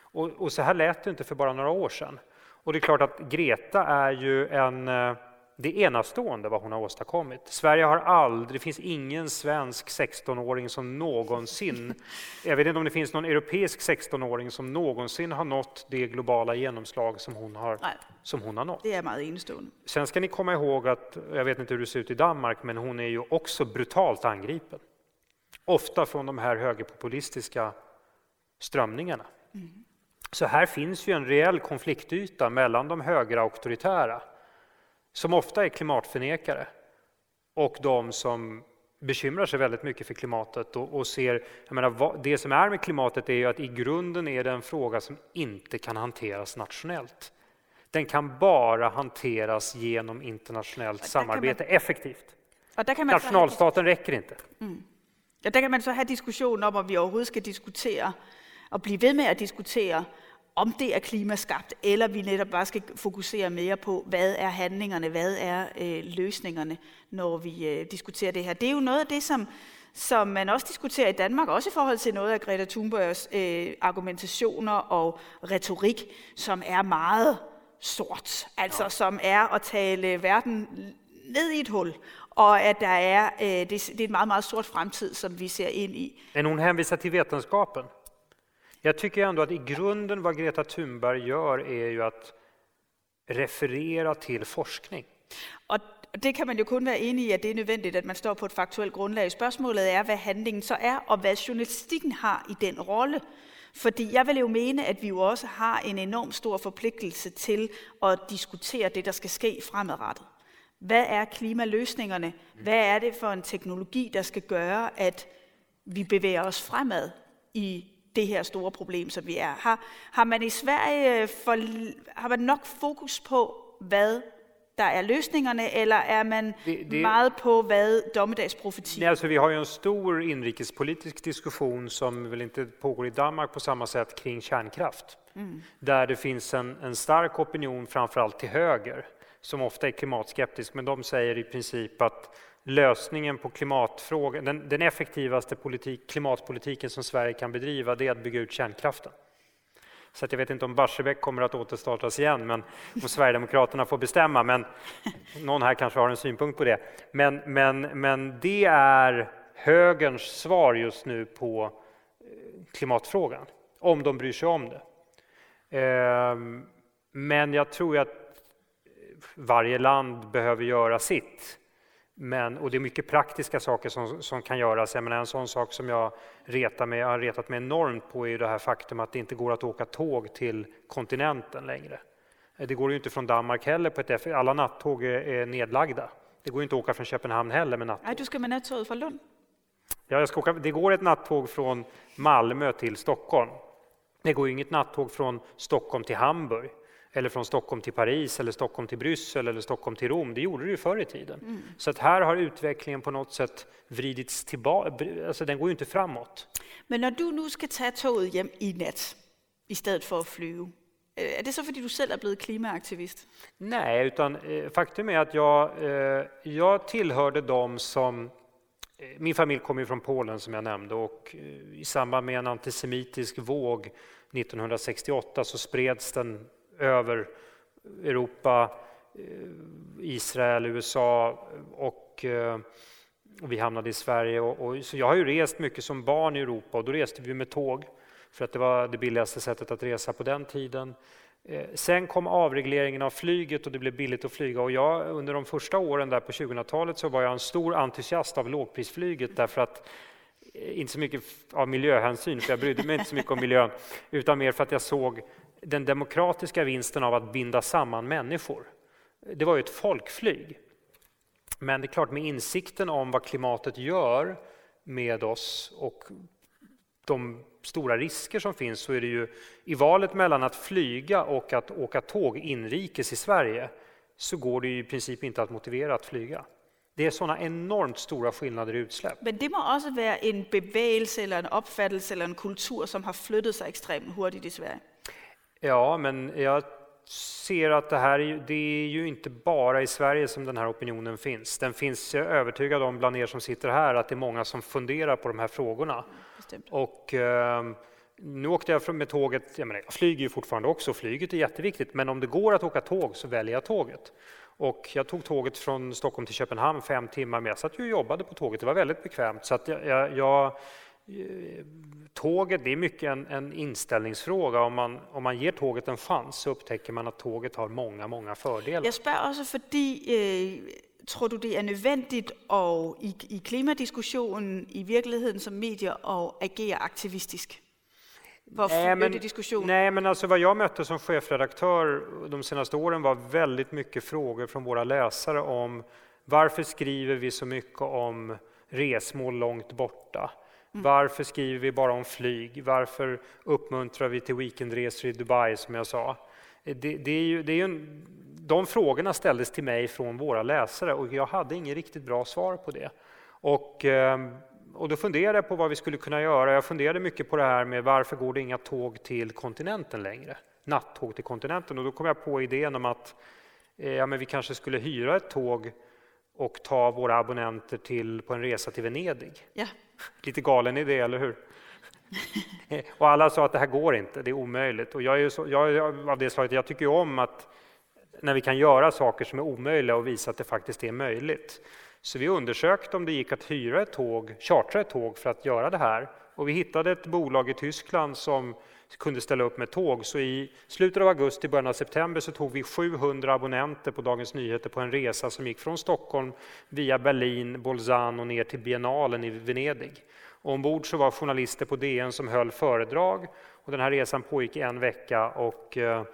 Speaker 3: Och, och så här lät det inte för bara några år sedan. Och det är klart att Greta är ju en eh, det är enastående vad hon har åstadkommit. Sverige har aldrig, det finns ingen svensk 16-åring som någonsin, jag vet inte om det finns någon europeisk 16-åring som någonsin har nått det globala genomslag som hon har, som hon har nått.
Speaker 2: Det är man.
Speaker 3: Sen ska ni komma ihåg att, jag vet inte hur det ser ut i Danmark, men hon är ju också brutalt angripen. Ofta från de här högerpopulistiska strömningarna. Mm. Så här finns ju en reell konfliktyta mellan de högerauktoritära som ofta är klimatförnekare och de som bekymrar sig väldigt mycket för klimatet och, och ser, jag menar, vad, det som är med klimatet är ju att i grunden är det en fråga som inte kan hanteras nationellt. Den kan bara hanteras genom internationellt samarbete man, effektivt. Nationalstaten räcker inte. Mm.
Speaker 2: Ja, där kan man så ha diskussion om, om vi överhuvudtaget ska diskutera och bli ved med att diskutera om det er klimaskabt, eller vi netop bare skal fokusere mere på, hvad er handlingerne, hvad er øh, løsningerne, når vi øh, diskuterer det her. Det er jo noget af det, som, som man også diskuterer i Danmark, også i forhold til noget af Greta Thunbergs øh, argumentationer og retorik, som er meget sort, altså som er at tale verden ned i et hul, og at der er, øh, det, det er et meget, meget sort fremtid, som vi ser ind i.
Speaker 3: Men hun henviser til vetenskapen. Jag tycker ändå att i grunden vad Greta Thunberg gör är ju att referera till forskning.
Speaker 2: Och det kan man ju kun vara enig i, att det är nödvändigt att man står på ett faktuellt grundlag. Spørgsmålet är vad handlingen så är och vad journalistiken har i den rollen. Fordi jag vill ju mene, att vi jo også har en enorm stor forpligtelse till att diskutera det, der skal ske fremadrettet. Vad är klimaløsningerne? Vad är det för en teknologi, der skal gøre, at vi bevæger oss fremad i det her store problem, som vi er. Har, har man i Sverige øh, for, har man nok fokus på, hvad der er løsningerne, eller er man det, det, meget på hvad dommedagsprofeti?
Speaker 3: Nej, alltså, vi har ju en stor inrikespolitisk diskussion som väl inte pågår i Danmark på samma sätt kring kärnkraft. Mm. Där det finns en, en stark opinion, framförallt till höger, som ofta är klimatskeptisk, men de säger i princip att lösningen på klimatfrågan, den, den effektivaste politik, klimatpolitiken som Sverige kan bedriva, det är att bygga ut kärnkraften. Så att jag vet inte om Barsebäck kommer att återstartas igen, men om Sverigedemokraterna får bestämma. Men någon här kanske har en synpunkt på det. Men, men, men det är högerns svar just nu på eh, klimatfrågan, om de bryr sig om det. Ehm, men jag tror att varje land behöver göra sitt. Men, och det är mycket praktiska saker som, som kan göras. Jag menar, en sån sak som jag retar mig, har retat mig enormt på är det här faktum att det inte går att åka tåg till kontinenten längre. Det går ju inte från Danmark heller, på ett, alla nattåg är, är nedlagda. Det går inte att åka från Köpenhamn heller med nattåg.
Speaker 2: Nej, du ska med nattåget från Lund?
Speaker 3: Ja, jag ska åka, det går ett nattåg från Malmö till Stockholm. Det går inget nattåg från Stockholm till Hamburg eller från Stockholm till Paris eller Stockholm till Bryssel eller Stockholm till Rom. Det gjorde det ju förr i tiden. Mm. Så att här har utvecklingen på något sätt vridits tillbaka, alltså den går ju inte framåt.
Speaker 2: Men när du nu ska ta tåget hem i natt istället för att flyga, är det så för att du själv är blivit klimataktivist?
Speaker 3: Nej, utan eh, faktum är att jag, eh, jag tillhörde dem som min familj kommer från Polen som jag nämnde och i samband med en antisemitisk våg 1968 så spreds den över Europa, eh, Israel, USA och, eh, vi hamnade i Sverige. Och, så jag har ju rest mycket som barn i Europa och då reste vi med tåg för att det var det billigaste sättet att resa på den tiden. Eh, sen kom avregleringen av flyget och det blev billigt att flyga och jag under de första åren där på 2000-talet så var jag en stor entusiast av lågprisflyget därför att inte så mycket av miljöhänsyn, för jag brydde mig inte så mycket om miljön, utan mer för att jag såg den demokratiska vinsten av att binda samman människor. Det var ju ett folkflyg. Men det är klart, med insikten om vad klimatet gör med oss och de stora risker som finns så är det ju i valet mellan att flyga och att åka tåg inrikes i Sverige så går det i princip inte att motivera att flyga. Det är sådana enormt stora skillnader i utsläpp.
Speaker 2: Men det måste också vara en bevægelse eller en uppfattelse eller en kultur som har flyttat sig extremt hurtigt i Sverige.
Speaker 3: Ja, men jag ser att det här är, det är ju inte bara i Sverige som den här opinionen finns. Den finns, jag är övertygad om, bland er som sitter här, att det är många som funderar på de här frågorna. Bestämt. Och eh, nu åkte jag med tåget, jag, menar, jag flyger ju fortfarande också, flyget är jätteviktigt, men om det går att åka tåg så väljer jag tåget. Och jag tog tåget från Stockholm till Köpenhamn fem timmar, men jag satt ju och jobbade på tåget, det var väldigt bekvämt. Så jag, jag, jag Tåget det är mycket en, en, inställningsfråga. Om man, om man ger tåget en chans så upptäcker man att tåget har många, många fördelar.
Speaker 2: Jag frågar också för eh, tror du det är nödvändigt att i, i klimatdiskussionen i verkligheten som media att agera aktivistiskt?
Speaker 3: Nej men, nej, men alltså vad jag mötte som chefredaktör de senaste åren var väldigt mycket frågor från våra läsare om varför skriver vi så mycket om resmål långt borta? Mm. Varför skriver vi bara om flyg? Varför uppmuntrar vi till weekendresor i Dubai som jag sa? Det, det är ju, det är en, de frågorna ställdes till mig från våra läsare och jag hade inget riktigt bra svar på det. Och, ehm, och då funderade jag på vad vi skulle kunna göra. Jag funderade mycket på det här med varför går det inga tåg till kontinenten längre? Nattåg till kontinenten. Och då kom jag på idén om att eh, ja, men vi kanske skulle hyra ett tåg och ta våra abonnenter till, på en resa till Venedig.
Speaker 2: Ja.
Speaker 3: Lite galen idé, eller hur? och alla sa att det här går inte, det är omöjligt. Och jag är, så, jag är av det slaget, jag tycker om att när vi kan göra saker som är omöjliga och visa att det faktiskt är möjligt. Så vi undersökte om det gick att hyra ett tåg, chartra ett tåg för att göra det här. Och vi hittade ett bolag i Tyskland som kunde ställa upp med tåg. Så i slutet av augusti, början av september så tog vi 700 abonnenter på Dagens Nyheter på en resa som gick från Stockholm via Berlin, Bolzano ner till biennalen i Venedig. Och ombord så var journalister på DN som höll föredrag och den här resan pågick i en vecka och eh,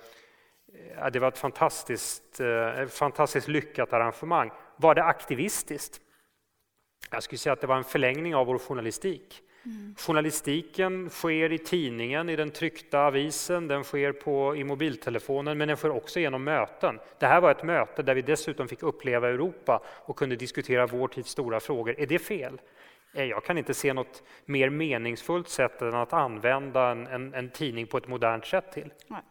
Speaker 3: det var ett fantastiskt, eh, fantastiskt lyckat arrangemang. Var det aktivistiskt? Jag skulle säga att det var en förlängning av vår journalistik. Mm. Journalistiken sker i tidningen, i den tryckta avisen, den sker på, i mobiltelefonen, men den sker också genom möten. Det här var ett möte där vi dessutom fick uppleva Europa och kunde diskutera vår tids stora frågor. Är det fel? Eh, jag kan inte se något mer meningsfullt sätt än att använda en, en, en tidning på ett modernt sätt till. Nej.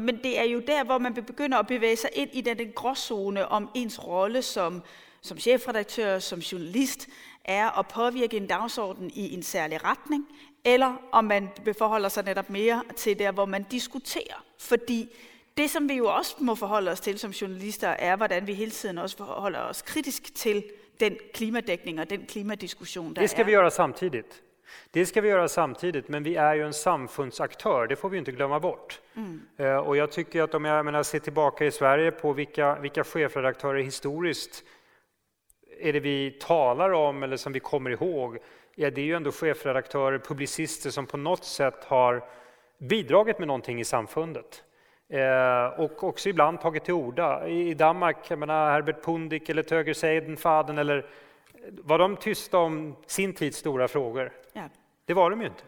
Speaker 2: Men det är ju där, hvor man begynder at bevæge sig ind i den gråzone om ens roll som, som chefredaktör, som journalist, er at påvirke en dagsorden i en særlig retning, eller om man forholder sig netop mere til der, hvor man diskuterer. Fordi det, som vi jo også må forholde os til som journalister, er, hvordan vi hele tiden også forholder os kritisk til den klimadäckning och den klimatdiskussion
Speaker 3: där Det ska är. vi göra samtidigt. Det ska vi göra samtidigt, men vi är ju en samfundsaktör, det får vi inte glömma bort. Mm. Uh, och jag tycker att om jag menar, ser tillbaka i Sverige på vilka, vilka chefredaktörer historiskt är det vi talar om eller som vi kommer ihåg, ja, det är ju ändå chefredaktörer, publicister som på något sätt har bidragit med någonting i samfundet. Eh, och också ibland tagit till orda. I Danmark, jag menar Herbert Pundik eller Töger Seidenfaden, eller var de tysta om sin tids stora frågor? Ja. Det var de ju inte.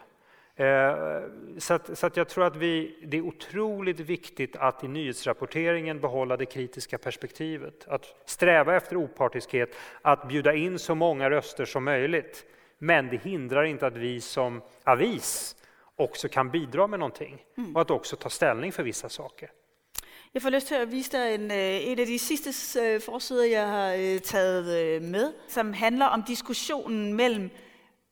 Speaker 3: Eh, så, att, så att jag tror att vi, det är otroligt viktigt att i nyhetsrapporteringen behålla det kritiska perspektivet, att sträva efter opartiskhet, att bjuda in så många röster som möjligt. Men det hindrar inte att vi som avis också kan bidra med någonting mm. och att också ta ställning för vissa saker.
Speaker 2: Jeg får lyst til at vise dig en, øh, en af de sidste øh, forsider, jeg har øh, taget med, som handler om diskussionen mellem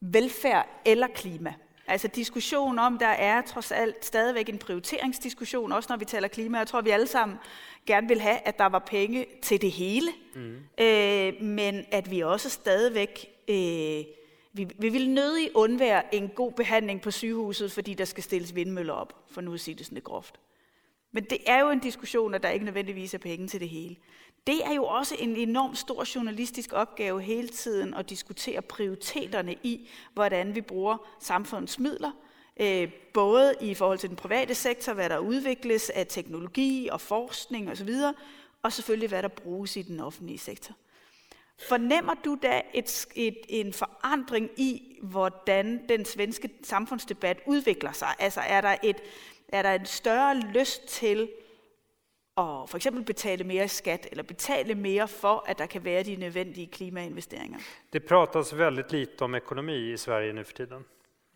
Speaker 2: velfærd eller klima. Altså diskussion om, der er trods alt stadigvæk en prioriteringsdiskussion, også når vi taler klima. Jeg tror, vi alle sammen gerne vil have, at der var penge til det hele, mm. øh, men at vi også stadigvæk øh, vi, vi vil nødig undvære en god behandling på sygehuset, fordi der skal stilles vindmøller op, for nu at sige det sådan lidt groft. Men det er jo en diskussion, at der ikke nødvendigvis er penge til det hele. Det er jo også en enormt stor journalistisk opgave hele tiden at diskutere prioriteterne i, hvordan vi bruger samfundets midler, øh, både i forhold til den private sektor, hvad der udvikles af teknologi og forskning osv., og selvfølgelig hvad der bruges i den offentlige sektor. Fornemmer du da et, et, en forandring i, hvordan den svenske samfundsdebat udvikler sig? Altså er der, et, er der en større lyst til at for eksempel betale mere skat, eller betale mere for, at der kan være de nødvendige klimainvesteringer?
Speaker 3: Det pratas väldigt lite om ekonomi i Sverige nu för tiden.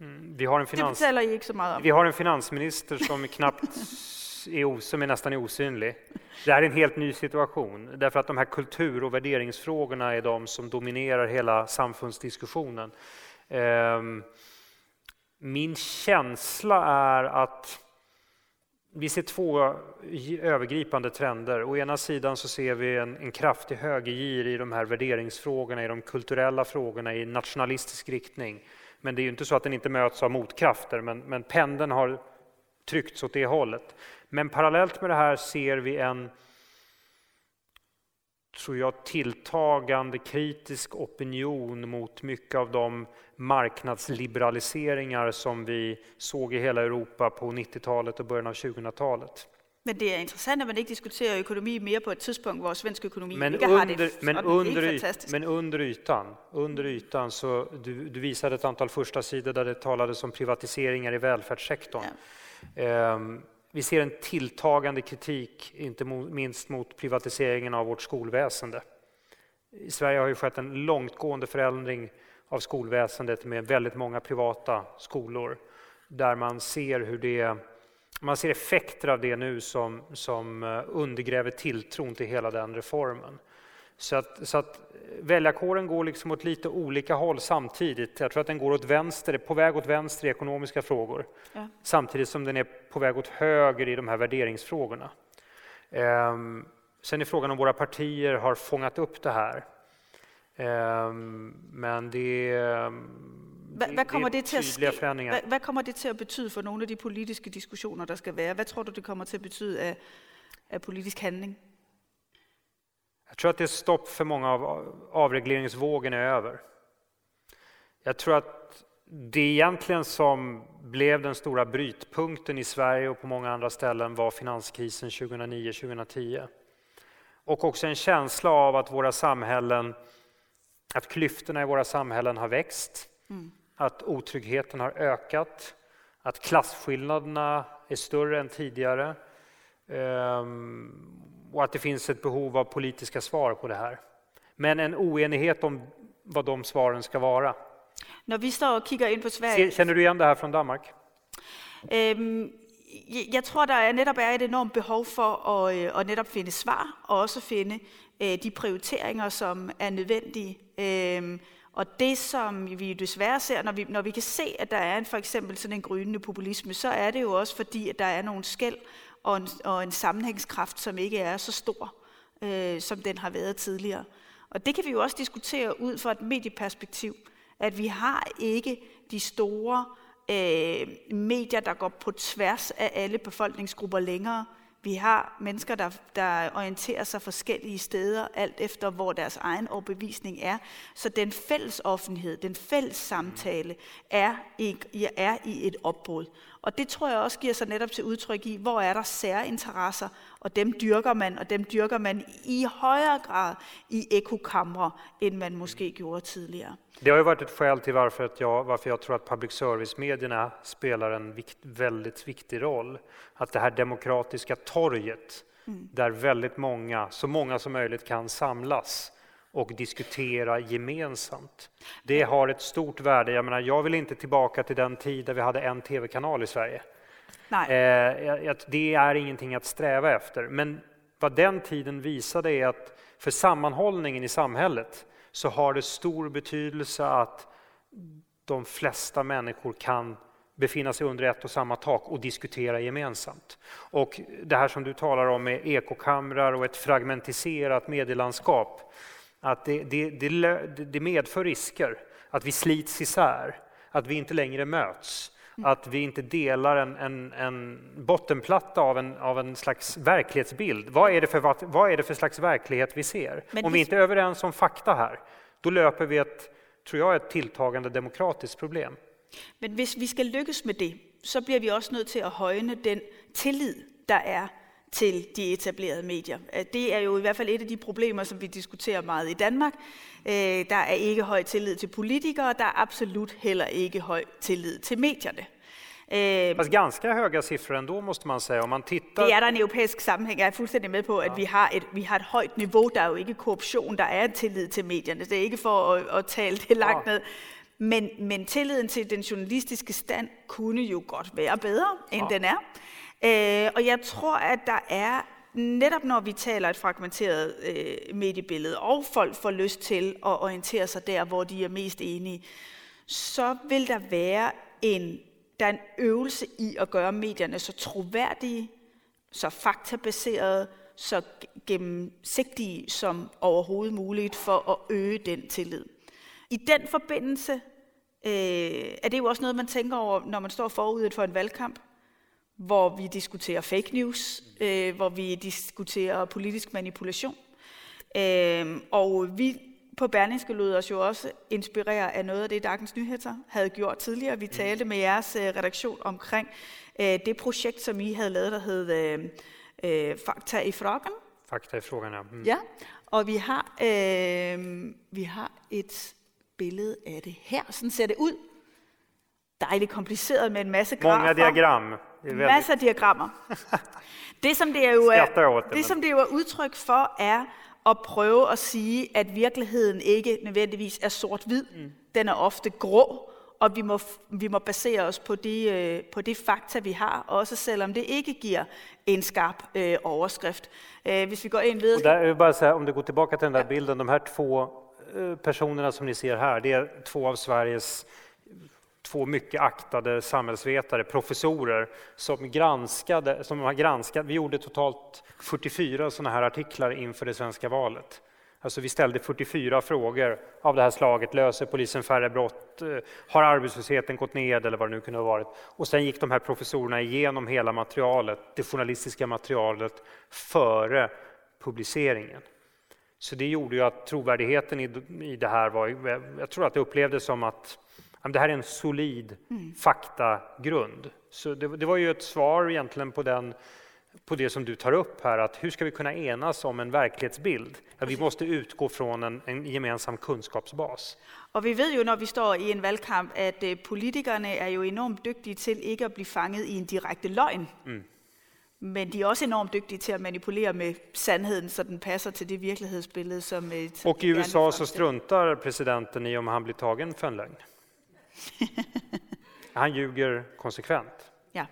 Speaker 3: Mm, vi har en, finans,
Speaker 2: det
Speaker 3: vi har en finansminister som knappt är, som är nästan osynlig. Det här är en helt ny situation, därför att de här kultur och värderingsfrågorna är de som dominerar hela samfundsdiskussionen. Ehm, min känsla är att vi ser två övergripande trender. Å ena sidan så ser vi en, en kraftig högergir i de här värderingsfrågorna, i de kulturella frågorna, i nationalistisk riktning. Men det är ju inte så att den inte möts av motkrafter, men, men pendeln har tryckts åt det hållet. Men parallellt med det här ser vi en tror jag, tilltagande kritisk opinion mot mycket av de marknadsliberaliseringar som vi såg i hela Europa på 90-talet och början av 2000-talet.
Speaker 2: Men det är intressant att man inte diskuterar ekonomi mer på ett tidspunkt hvor svensk ekonomi
Speaker 3: men inte under, har det men under, yt, men under ytan, under ytan så du, du visade ett antal första sidor där det talades om privatiseringar i välfärdssektorn. Ja. Um, vi ser en tilltagande kritik, inte minst mot privatiseringen av vårt skolväsende. I Sverige har ju skett en långtgående förändring av skolväsendet med väldigt många privata skolor där man ser hur det man ser effekter av det nu som, som eh, undergräver tilltron till hela den reformen. Så att, så att väljarkåren går liksom åt lite olika håll samtidigt. Jag tror att den går åt vänster, är på väg åt vänster i ekonomiska frågor ja. samtidigt som den är på väg åt höger i de här värderingsfrågorna. Ehm, sen är frågan om våra partier har fångat upp det här. Ehm, men det,
Speaker 2: det, til at ske? Hvad, hvad kommer det til at betyde for nogle af de politiske diskussioner, der skal være? Hvad tror du, det kommer til at betyde af, af politisk handling?
Speaker 3: Jag tror att det är stopp för många av avregleringsvågen är över. Jag tror att det egentligen som blev den stora brytpunkten i Sverige och på många andra ställen var finanskrisen 2009-2010. Och också en känsla av att våra samhällen, att klyftorna i våra samhällen har växt, mm. att otryggheten har ökat, att klasskillnaderna är större än tidigare. Och att det finns ett behov av politiska svar på det här. Men en oenighet om vad de svaren ska vara.
Speaker 2: När vi står och kigger in på Sverige...
Speaker 3: Känner du igen det här från Danmark?
Speaker 2: Um, jeg tror, der er netop er et enormt behov for at, øh, at netop finde svar, og også finde uh, de prioriteringer, som er nødvendige. Um, Og det, som vi desværre ser, når vi, når vi kan se, at der er en, for eksempel sådan en grønende populisme, så er det jo også fordi, at der er nogle skæld og en, og en sammenhængskraft, som ikke er så stor, øh, som den har været tidligere. Og det kan vi jo også diskutere ud fra et medieperspektiv, at vi har ikke de store øh, medier, der går på tværs af alle befolkningsgrupper længere. Vi har mennesker, der, der orienterer sig forskellige steder, alt efter hvor deres egen overbevisning er. Så den fælles offentlighed, den fælles samtale, er i, er i et opbrud. Og det tror jeg også giver sig netop til udtryk i, hvor er der særinteresser, og dem dyrker man, og dem dyrker man i højere grad i ekokamre, end man måske gjorde tidligere.
Speaker 3: Det har ju varit ett skäl till varför, att jag, varför jag tror att public service-medierna spelar en vikt, väldigt viktig roll. Att det här demokratiska torget, mm. där väldigt många, så många som möjligt kan samlas och diskutera gemensamt. Det har ett stort värde. Jag, menar, jag vill inte tillbaka till den tid där vi hade en tv-kanal i Sverige. Eh, det är ingenting att sträva efter. Men vad den tiden visade är att för sammanhållningen i samhället så har det stor betydelse att de flesta människor kan befinna sig under ett och samma tak och diskutera gemensamt. Och det här som du talar om med ekokamrar och ett fragmentiserat medielandskap, att det, det, det, det medför risker, att vi slits isär, att vi inte längre möts att vi inte delar en, en, en bottenplatta av en, av en slags verklighetsbild. Vad är, det för, vad är det för slags verklighet vi ser? Men om vi inte är överens om fakta här, då löper vi ett, tror jag, ett tilltagande demokratiskt problem.
Speaker 2: Men hvis vi skal lykkes med det, så bliver vi også nødt til at højne den tillid, der er til de etablerede medier. Det er jo i hvert fald et af de problemer, som vi diskuterer meget i Danmark. Øh, der er ikke høj tillid til politikere, der er absolut heller ikke høj tillid til medierne.
Speaker 3: Eh, Fast ganska höga siffror ändå måste man säga. Om man tittar...
Speaker 2: Det er der en europæisk sammenhæng. Jeg er fuldstændig med på, at ja. vi, har et, vi har et højt niveau. Der er jo ikke korruption, der er en tillid til medierne. Det er ikke for at, at tale det langt ja. ned. Men, men tilliden til den journalistiske stand kunne jo godt være bedre, end ja. den er. Øh, og jeg tror, at der er netop når vi taler et fragmenteret øh, mediebillede, og folk får lyst til at orientere sig der, hvor de er mest enige, så vil der være en, der er en øvelse i at gøre medierne så troværdige, så faktabaserede, så gennemsigtige som overhovedet muligt for at øge den tillid. I den forbindelse øh, er det jo også noget, man tænker over, når man står forud for en valgkamp hvor vi diskuterer fake news, øh, hvor vi diskuterer politisk manipulation. Øh, og vi på Berlingske lod os jo også inspirere af noget af det, Dagens Nyheder havde gjort tidligere. Vi talte med jeres øh, redaktion omkring øh, det projekt, som I havde lavet, der hed øh, øh, Fakta i frågan.
Speaker 3: Fakta i frågan, ja.
Speaker 2: Mm. Ja, og vi har, øh, vi har et billede af det her. Sådan ser det ud. Dejligt kompliceret med en masse grafer.
Speaker 3: Många diagram.
Speaker 2: Väldigt... Masser af diagrammer. Det som det, er jo er, det, det, som det jo er udtryk for, er at prøve at sige, at virkeligheden ikke nødvendigvis er sort-hvid. Mm. Den er ofte grå, og vi må, vi må basere os på de, øh, på de fakta, vi har, også selvom det ikke giver en skarp øh, overskrift. Øh, hvis vi går ind.
Speaker 3: Och där, jag vill bara säga, om du går tillbaka till den där ja. bilden, de här två eh, personerna som ni ser här, det är två av Sveriges två mycket aktade samhällsvetare, professorer, som, granskade, som har granskat. Vi gjorde totalt 44 sådana här artiklar inför det svenska valet. Alltså vi ställde 44 frågor av det här slaget. Löser polisen färre brott? Eh, har arbetslösheten gått ned eller vad det nu kunde ha varit? Och sen gick de här professorerna igenom hela materialet, det journalistiska materialet, före publiceringen. Så det gjorde ju att trovärdigheten i det här var, jag tror att det upplevdes som att det här är en solid mm. faktagrund. Så det, det, var ju ett svar egentligen på, den, på det som du tar upp här, att hur ska vi kunna enas om en verklighetsbild? Ja, vi måste utgå från en, en gemensam kunskapsbas.
Speaker 2: Og vi ved jo, når vi står i en valgkamp, at øh, politikerne er jo enormt dygtige til ikke at blive fanget i en direkte løgn. Mm. Men de er også enormt dygtige til at manipulere med sandheden, så den passer til det virkelighedsbillede, som... Øh,
Speaker 3: som Och i USA så struntar presidenten i om han blir tagen för en lögn. Han ljuger konsekvent.
Speaker 2: Ja.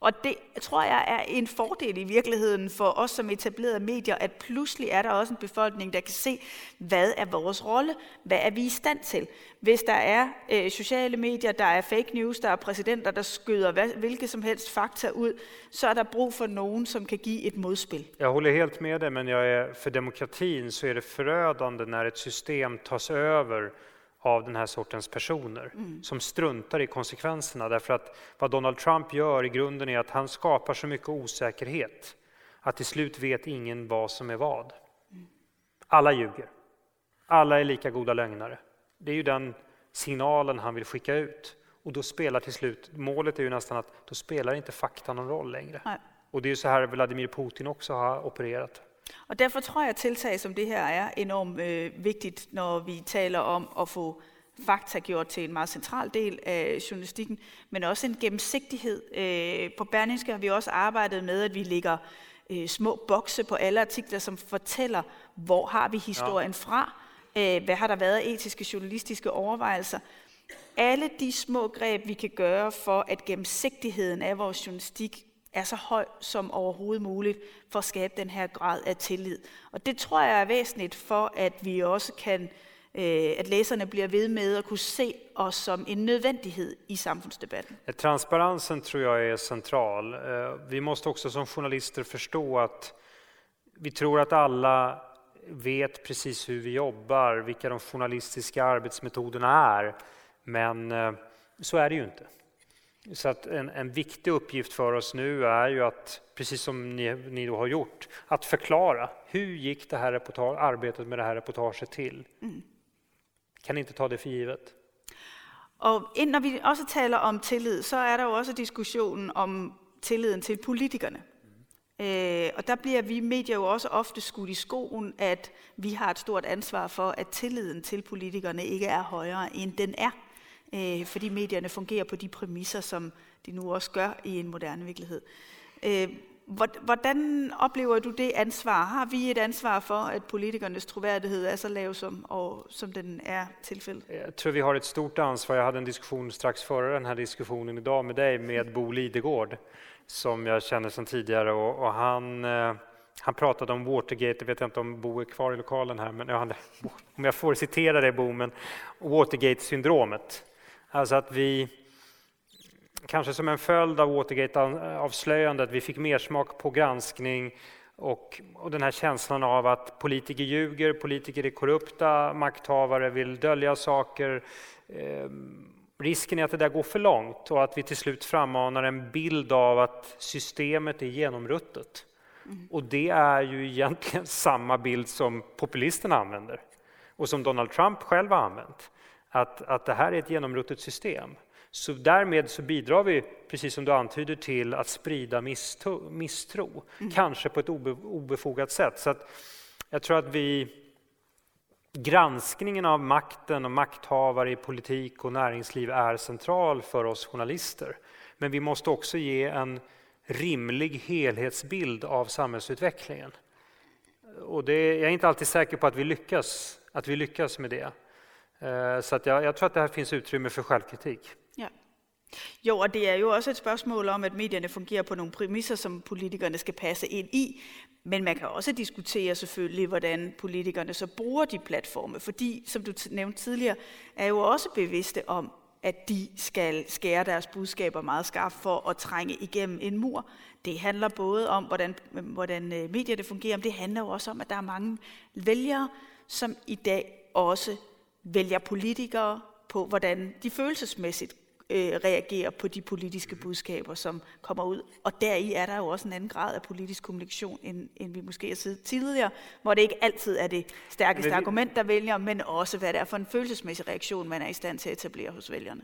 Speaker 2: Og det tror jeg er en fordel i virkeligheden for os som etablerede medier, at pludselig er der også en befolkning, der kan se, hvad er vores rolle, hvad er vi i stand til. Hvis der er øh, sociale medier, der er fake news, der er præsidenter, der skyder hvad, hvilke som helst fakta ud, så er der brug for nogen, som kan give et modspil.
Speaker 3: Jag håller helt med dig, men jag är, för demokratin så är det förödande när ett system tas över av den här sortens personer mm. som struntar i konsekvenserna. Därför att vad Donald Trump gör i grunden är att han skapar så mycket osäkerhet att till slut vet ingen vad som är vad. Alla ljuger. Alla är lika goda lögnare. Det är ju den signalen han vill skicka ut. Och då spelar till slut, målet är ju nästan att då spelar inte fakta någon roll längre. Nej. Och det är ju så här Vladimir Putin också har opererat.
Speaker 2: Og derfor tror jeg, at tiltag som det her er enormt øh, vigtigt, når vi taler om at få fakta gjort til en meget central del af journalistikken, men også en gennemsigtighed. Øh, på Berlingske har vi også arbejdet med, at vi lægger øh, små bokse på alle artikler, som fortæller, hvor har vi historien ja. fra, øh, hvad har der været etiske journalistiske overvejelser. Alle de små greb, vi kan gøre for, at gennemsigtigheden af vores journalistik er så høj som overhovedet muligt for at skabe den her grad af tillid. Og det tror jeg er væsentligt for, at vi også kan, øh, at læserne bliver ved med at kunne se os som en nødvendighed i samfundsdebatten.
Speaker 3: Transparensen tror jag är central. Eh, vi måste också som journalister förstå att vi tror att alla vet precis hur vi jobbar, vilka de journalistiska arbetsmetoderna är. Men eh, så är det ju inte. Så att en, en viktig uppgift för oss nu är ju att, precis som ni, ni då har gjort, att förklara hur gick det här arbetet med det här reportaget till? Mm. Kan inte ta det för givet.
Speaker 2: Ind, når vi også taler om tillid, så der jo også diskussionen om tilliden til politikerne. Mm. Øh, og der bliver vi medier jo også ofte skudt i skoen, at vi har et stort ansvar for, at tilliden til politikerne ikke er højere, end den er øh, fordi medierne fungerer på de præmisser, som de nu også gør i en moderne virkelighed. Øh, hvordan oplever du det ansvar? Har vi et ansvar for, at politikernes troværdighed er så lav, som, og, som den er tilfældet?
Speaker 3: Jag tror vi har ett stort ansvar. Jag hade en diskussion strax före den här diskussionen idag med dig med Bo Lidegård som jag känner sedan tidigare och, och han eh, han pratade om Watergate, jag vet inte om Bo är kvar i lokalen här, men om jag får citera dig Bo, men Watergate-syndromet. Alltså att vi, kanske som en följd av Watergate-avslöjandet, vi fick mer smak på granskning och, och den här känslan av att politiker ljuger, politiker är korrupta, makthavare vill dölja saker. Eh, risken är att det där går för långt och att vi till slut frammanar en bild av att systemet är genomruttet. Mm. Och det är ju egentligen samma bild som populisterna använder och som Donald Trump själv har använt att, att det här är ett genomruttet system. Så därmed så bidrar vi, precis som du antyder, till att sprida misstro, misstro mm. kanske på ett obe, obefogat sätt. Så att jag tror att vi Granskningen av makten och makthavare i politik och näringsliv är central för oss journalister. Men vi måste också ge en rimlig helhetsbild av samhällsutvecklingen. Och det, jag är inte alltid säker på att vi lyckas, att vi lyckas med det. Eh, så att jag, jag tror att det här finns utrymme för självkritik.
Speaker 2: Ja. Jo, og det er jo også et spørgsmål om, at medierne fungerer på nogle præmisser, som politikerne skal passe ind i. Men man kan også diskutere selvfølgelig, hvordan politikerne så bruger de platforme. Fordi, som du nævnte tidligere, er jo også bevidste om, at de skal skære deres budskaber meget skarpt for at trænge igennem en mur. Det handler både om, hvordan, hvordan fungerar, medierne fungerer, men det handler jo også om, at der er mange vælgere, som i dag også vælger politikere på, hvordan de følelsesmæssigt øh, reagerer på de politiske budskaber, som kommer ud. Og deri er der jo også en anden grad af politisk kommunikation, end, end vi måske har siddet tidligere, hvor det ikke altid er det stærkeste argument, der vælger, men også hvad det er for en følelsesmæssig reaktion, man er i stand til at etablere hos vælgerne.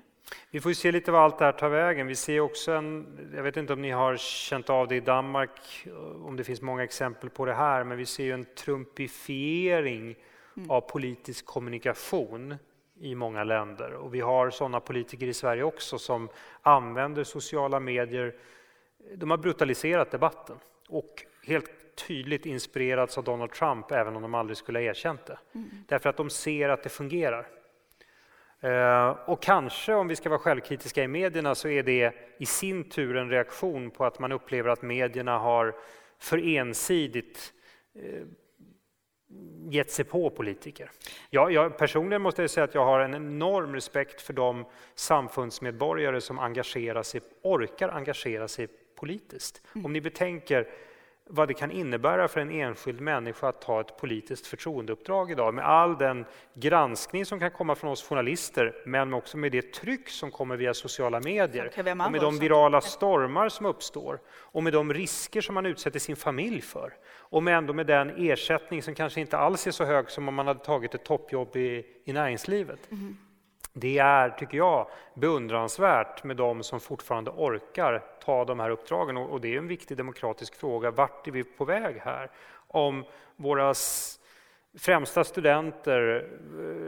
Speaker 3: Vi får se lite vad allt det här tar vägen. Vi ser också en, jag vet inte om ni har känt av det i Danmark, om det finns många exempel på det här, men vi ser ju en trumpifiering mm. av politisk kommunikation i många länder. Och vi har sådana politiker i Sverige också som använder sociala medier. De har brutaliserat debatten och helt tydligt inspirerats av Donald Trump, även om de aldrig skulle ha erkänt det. Mm. Därför att de ser att det fungerar. Eh, och kanske, om vi ska vara självkritiska i medierna, så är det i sin tur en reaktion på att man upplever att medierna har för ensidigt eh, gett sig på politiker. Jag, jag, personligen måste jag säga att jag har en enorm respekt för de samfundsmedborgare som engagerar sig, orkar engagera sig politiskt. Mm. Om ni betänker vad det kan innebära för en enskild människa att ta ett politiskt förtroendeuppdrag idag med all den granskning som kan komma från oss journalister men också med det tryck som kommer via sociala medier och med de virala stormar som uppstår och med de risker som man utsätter sin familj för och med ändå med den ersättning som kanske inte alls är så hög som om man hade tagit ett toppjobb i, i näringslivet. Mm. Det är, tycker jag, beundransvärt med de som fortfarande orkar ta de här uppdragen. Och det är en viktig demokratisk fråga. Vart är vi på väg här? Om våra främsta studenter,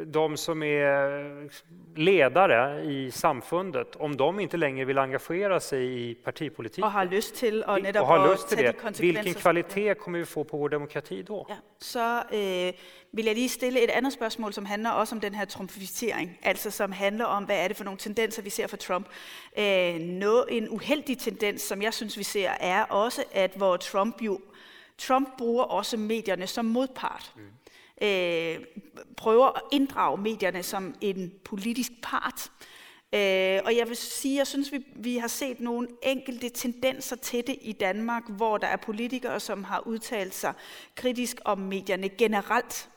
Speaker 3: de som är ledare i samfundet, om de inte längre vill engagera sig i partipolitiken
Speaker 2: och har lust till, och
Speaker 3: och har lust till det, vilken kvalitet kommer vi få på vår demokrati då? Ja.
Speaker 2: Så eh, vill jag lige stille ett annat spørgsmål, som handlar också om den här trumpisering, alltså som handlar om, vad är det för några tendenser, vi ser för Trump. Eh, nå, en uheldig tendens, som jag syns vi ser, är också att hvor Trump jo, Trump bruger også medierne som modpart. Mm øh, prøver at inddrage medierne som en politisk part. Øh, og jeg vil sige, jeg synes, vi, vi har set nogle enkelte tendenser til det i Danmark, hvor der er politikere, som har udtalt sig kritisk om medierne generelt.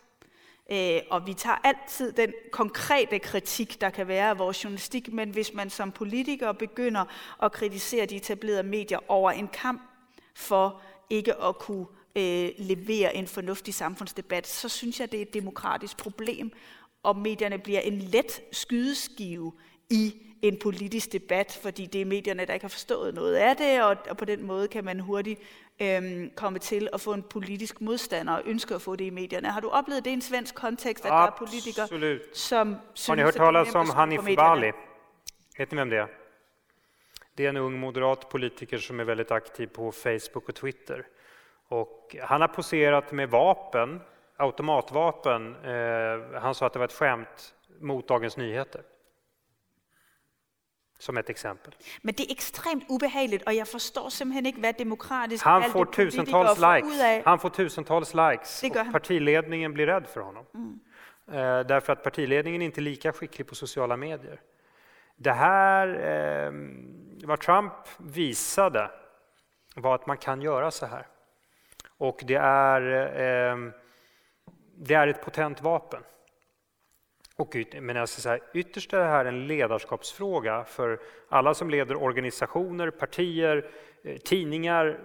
Speaker 2: Øh, og vi tager altid den konkrete kritik, der kan være af vores journalistik, men hvis man som politiker begynder at kritisere de etablerede medier over en kamp for ikke at kunne øh, leverer en fornuftig samfundsdebat, så synes jeg, det er et demokratisk problem, om medierne bliver en let skydeskive i en politisk debat, fordi det er medierne, der ikke har forstået noget af det, og, og på den måde kan man hurtigt øhm, komme til at få en politisk modstander og ønske at få det i medierne. Har du oplevet det i en svensk kontekst, at
Speaker 3: Absolut.
Speaker 2: der er politikere, som
Speaker 3: synes, Har ni hört talas om Hanif Bali? Vet ni vem det är? Det är en ung moderat politiker som är väldigt aktiv på Facebook och Twitter. Och han har poserat med vapen, automatvapen. Eh, han sa att det var ett skämt mot Dagens Nyheter. Som ett exempel.
Speaker 2: Men det är extremt obehagligt och jag förstår simpelthen inte vad demokratiskt
Speaker 3: han får tusentals likes. Han får tusentals likes och partiledningen blir rädd för honom. Mm. Eh, därför att partiledningen är inte lika skicklig på sociala medier. Det här, eh, vad Trump visade var att man kan göra så här. Och det är, eh, det är ett potent vapen. Och, men jag ska säga, ytterst är det här en ledarskapsfråga för alla som leder organisationer, partier, eh, tidningar,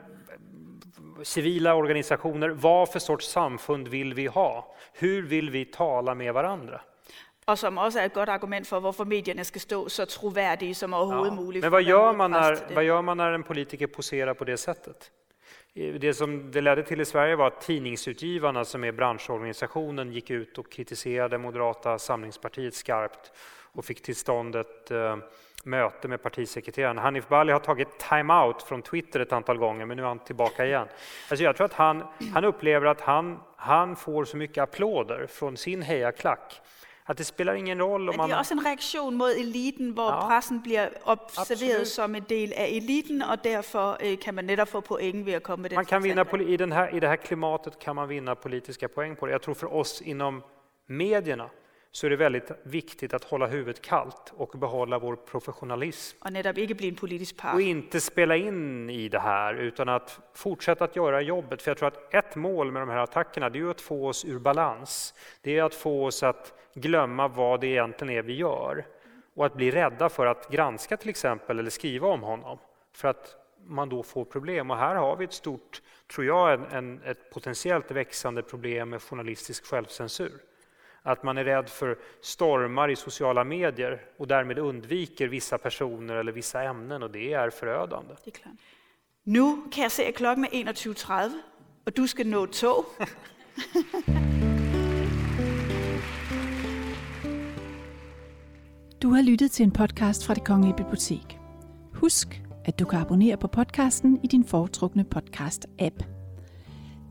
Speaker 3: civila organisationer. Vad för sorts samfund vill vi ha? Hur vill vi tala med varandra?
Speaker 2: Och som också är ett gott argument för varför medierna ska stå så trovärdiga som överhuvudtaget ja.
Speaker 3: Men vad gör, man när, vad gör man när en politiker poserar på det sättet? Eh, det som det ledde till i Sverige var att Tidningsutgivarna, som är branschorganisationen, gick ut och kritiserade Moderata samlingspartiet skarpt och fick till stånd ett eh, möte med partisekreteraren. Hanif Bali har tagit time-out från Twitter ett antal gånger, men nu är han tillbaka igen. Alltså jag tror att han, han upplever att han, han får så mycket applåder från sin hejaklack att det spelar ingen roll
Speaker 2: om man... Det är också en reaktion mot eliten, där ja, pressen blir observerad som en del av eliten och därför eh, kan man netop få poäng vid att komma med
Speaker 3: man kan vinna i, den här, I det här klimatet kan man vinna politiska poäng på det. Jag tror för oss inom medierna så är det väldigt viktigt att hålla huvudet kallt och behålla vår professionalism. Och inte spela in i det här, utan att fortsätta att göra jobbet. För jag tror att ett mål med de här attackerna, det är att få oss ur balans. Det är att få oss att glömma vad det egentligen är vi gör och att bli rädda för att granska till exempel eller skriva om honom för att man då får problem. Och här har vi ett stort, tror jag, en, en, ett potentiellt växande problem med journalistisk självcensur. Att man är rädd för stormar i sociala medier och därmed undviker vissa personer eller vissa ämnen och det är förödande. Det är
Speaker 2: Nu kan jag se att klockan är 21.30 och du ska nå tåg.
Speaker 1: Du har lyttet til en podcast fra det Kongelige Bibliotek. Husk, at du kan abonnere på podcasten i din foretrukne podcast-app.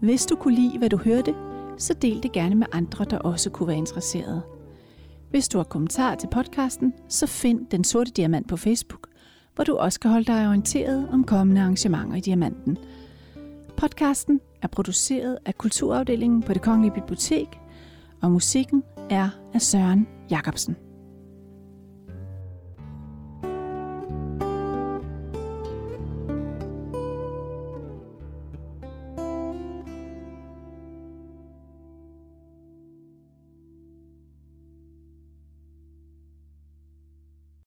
Speaker 1: Hvis du kunne lide, hvad du hørte, så del det gerne med andre, der også kunne være interesserede. Hvis du har kommentarer til podcasten, så find Den Sorte Diamant på Facebook, hvor du også kan holde dig orienteret om kommende arrangementer i Diamanten. Podcasten er produceret af Kulturafdelingen på Det Kongelige Bibliotek, og musikken er af Søren Jacobsen.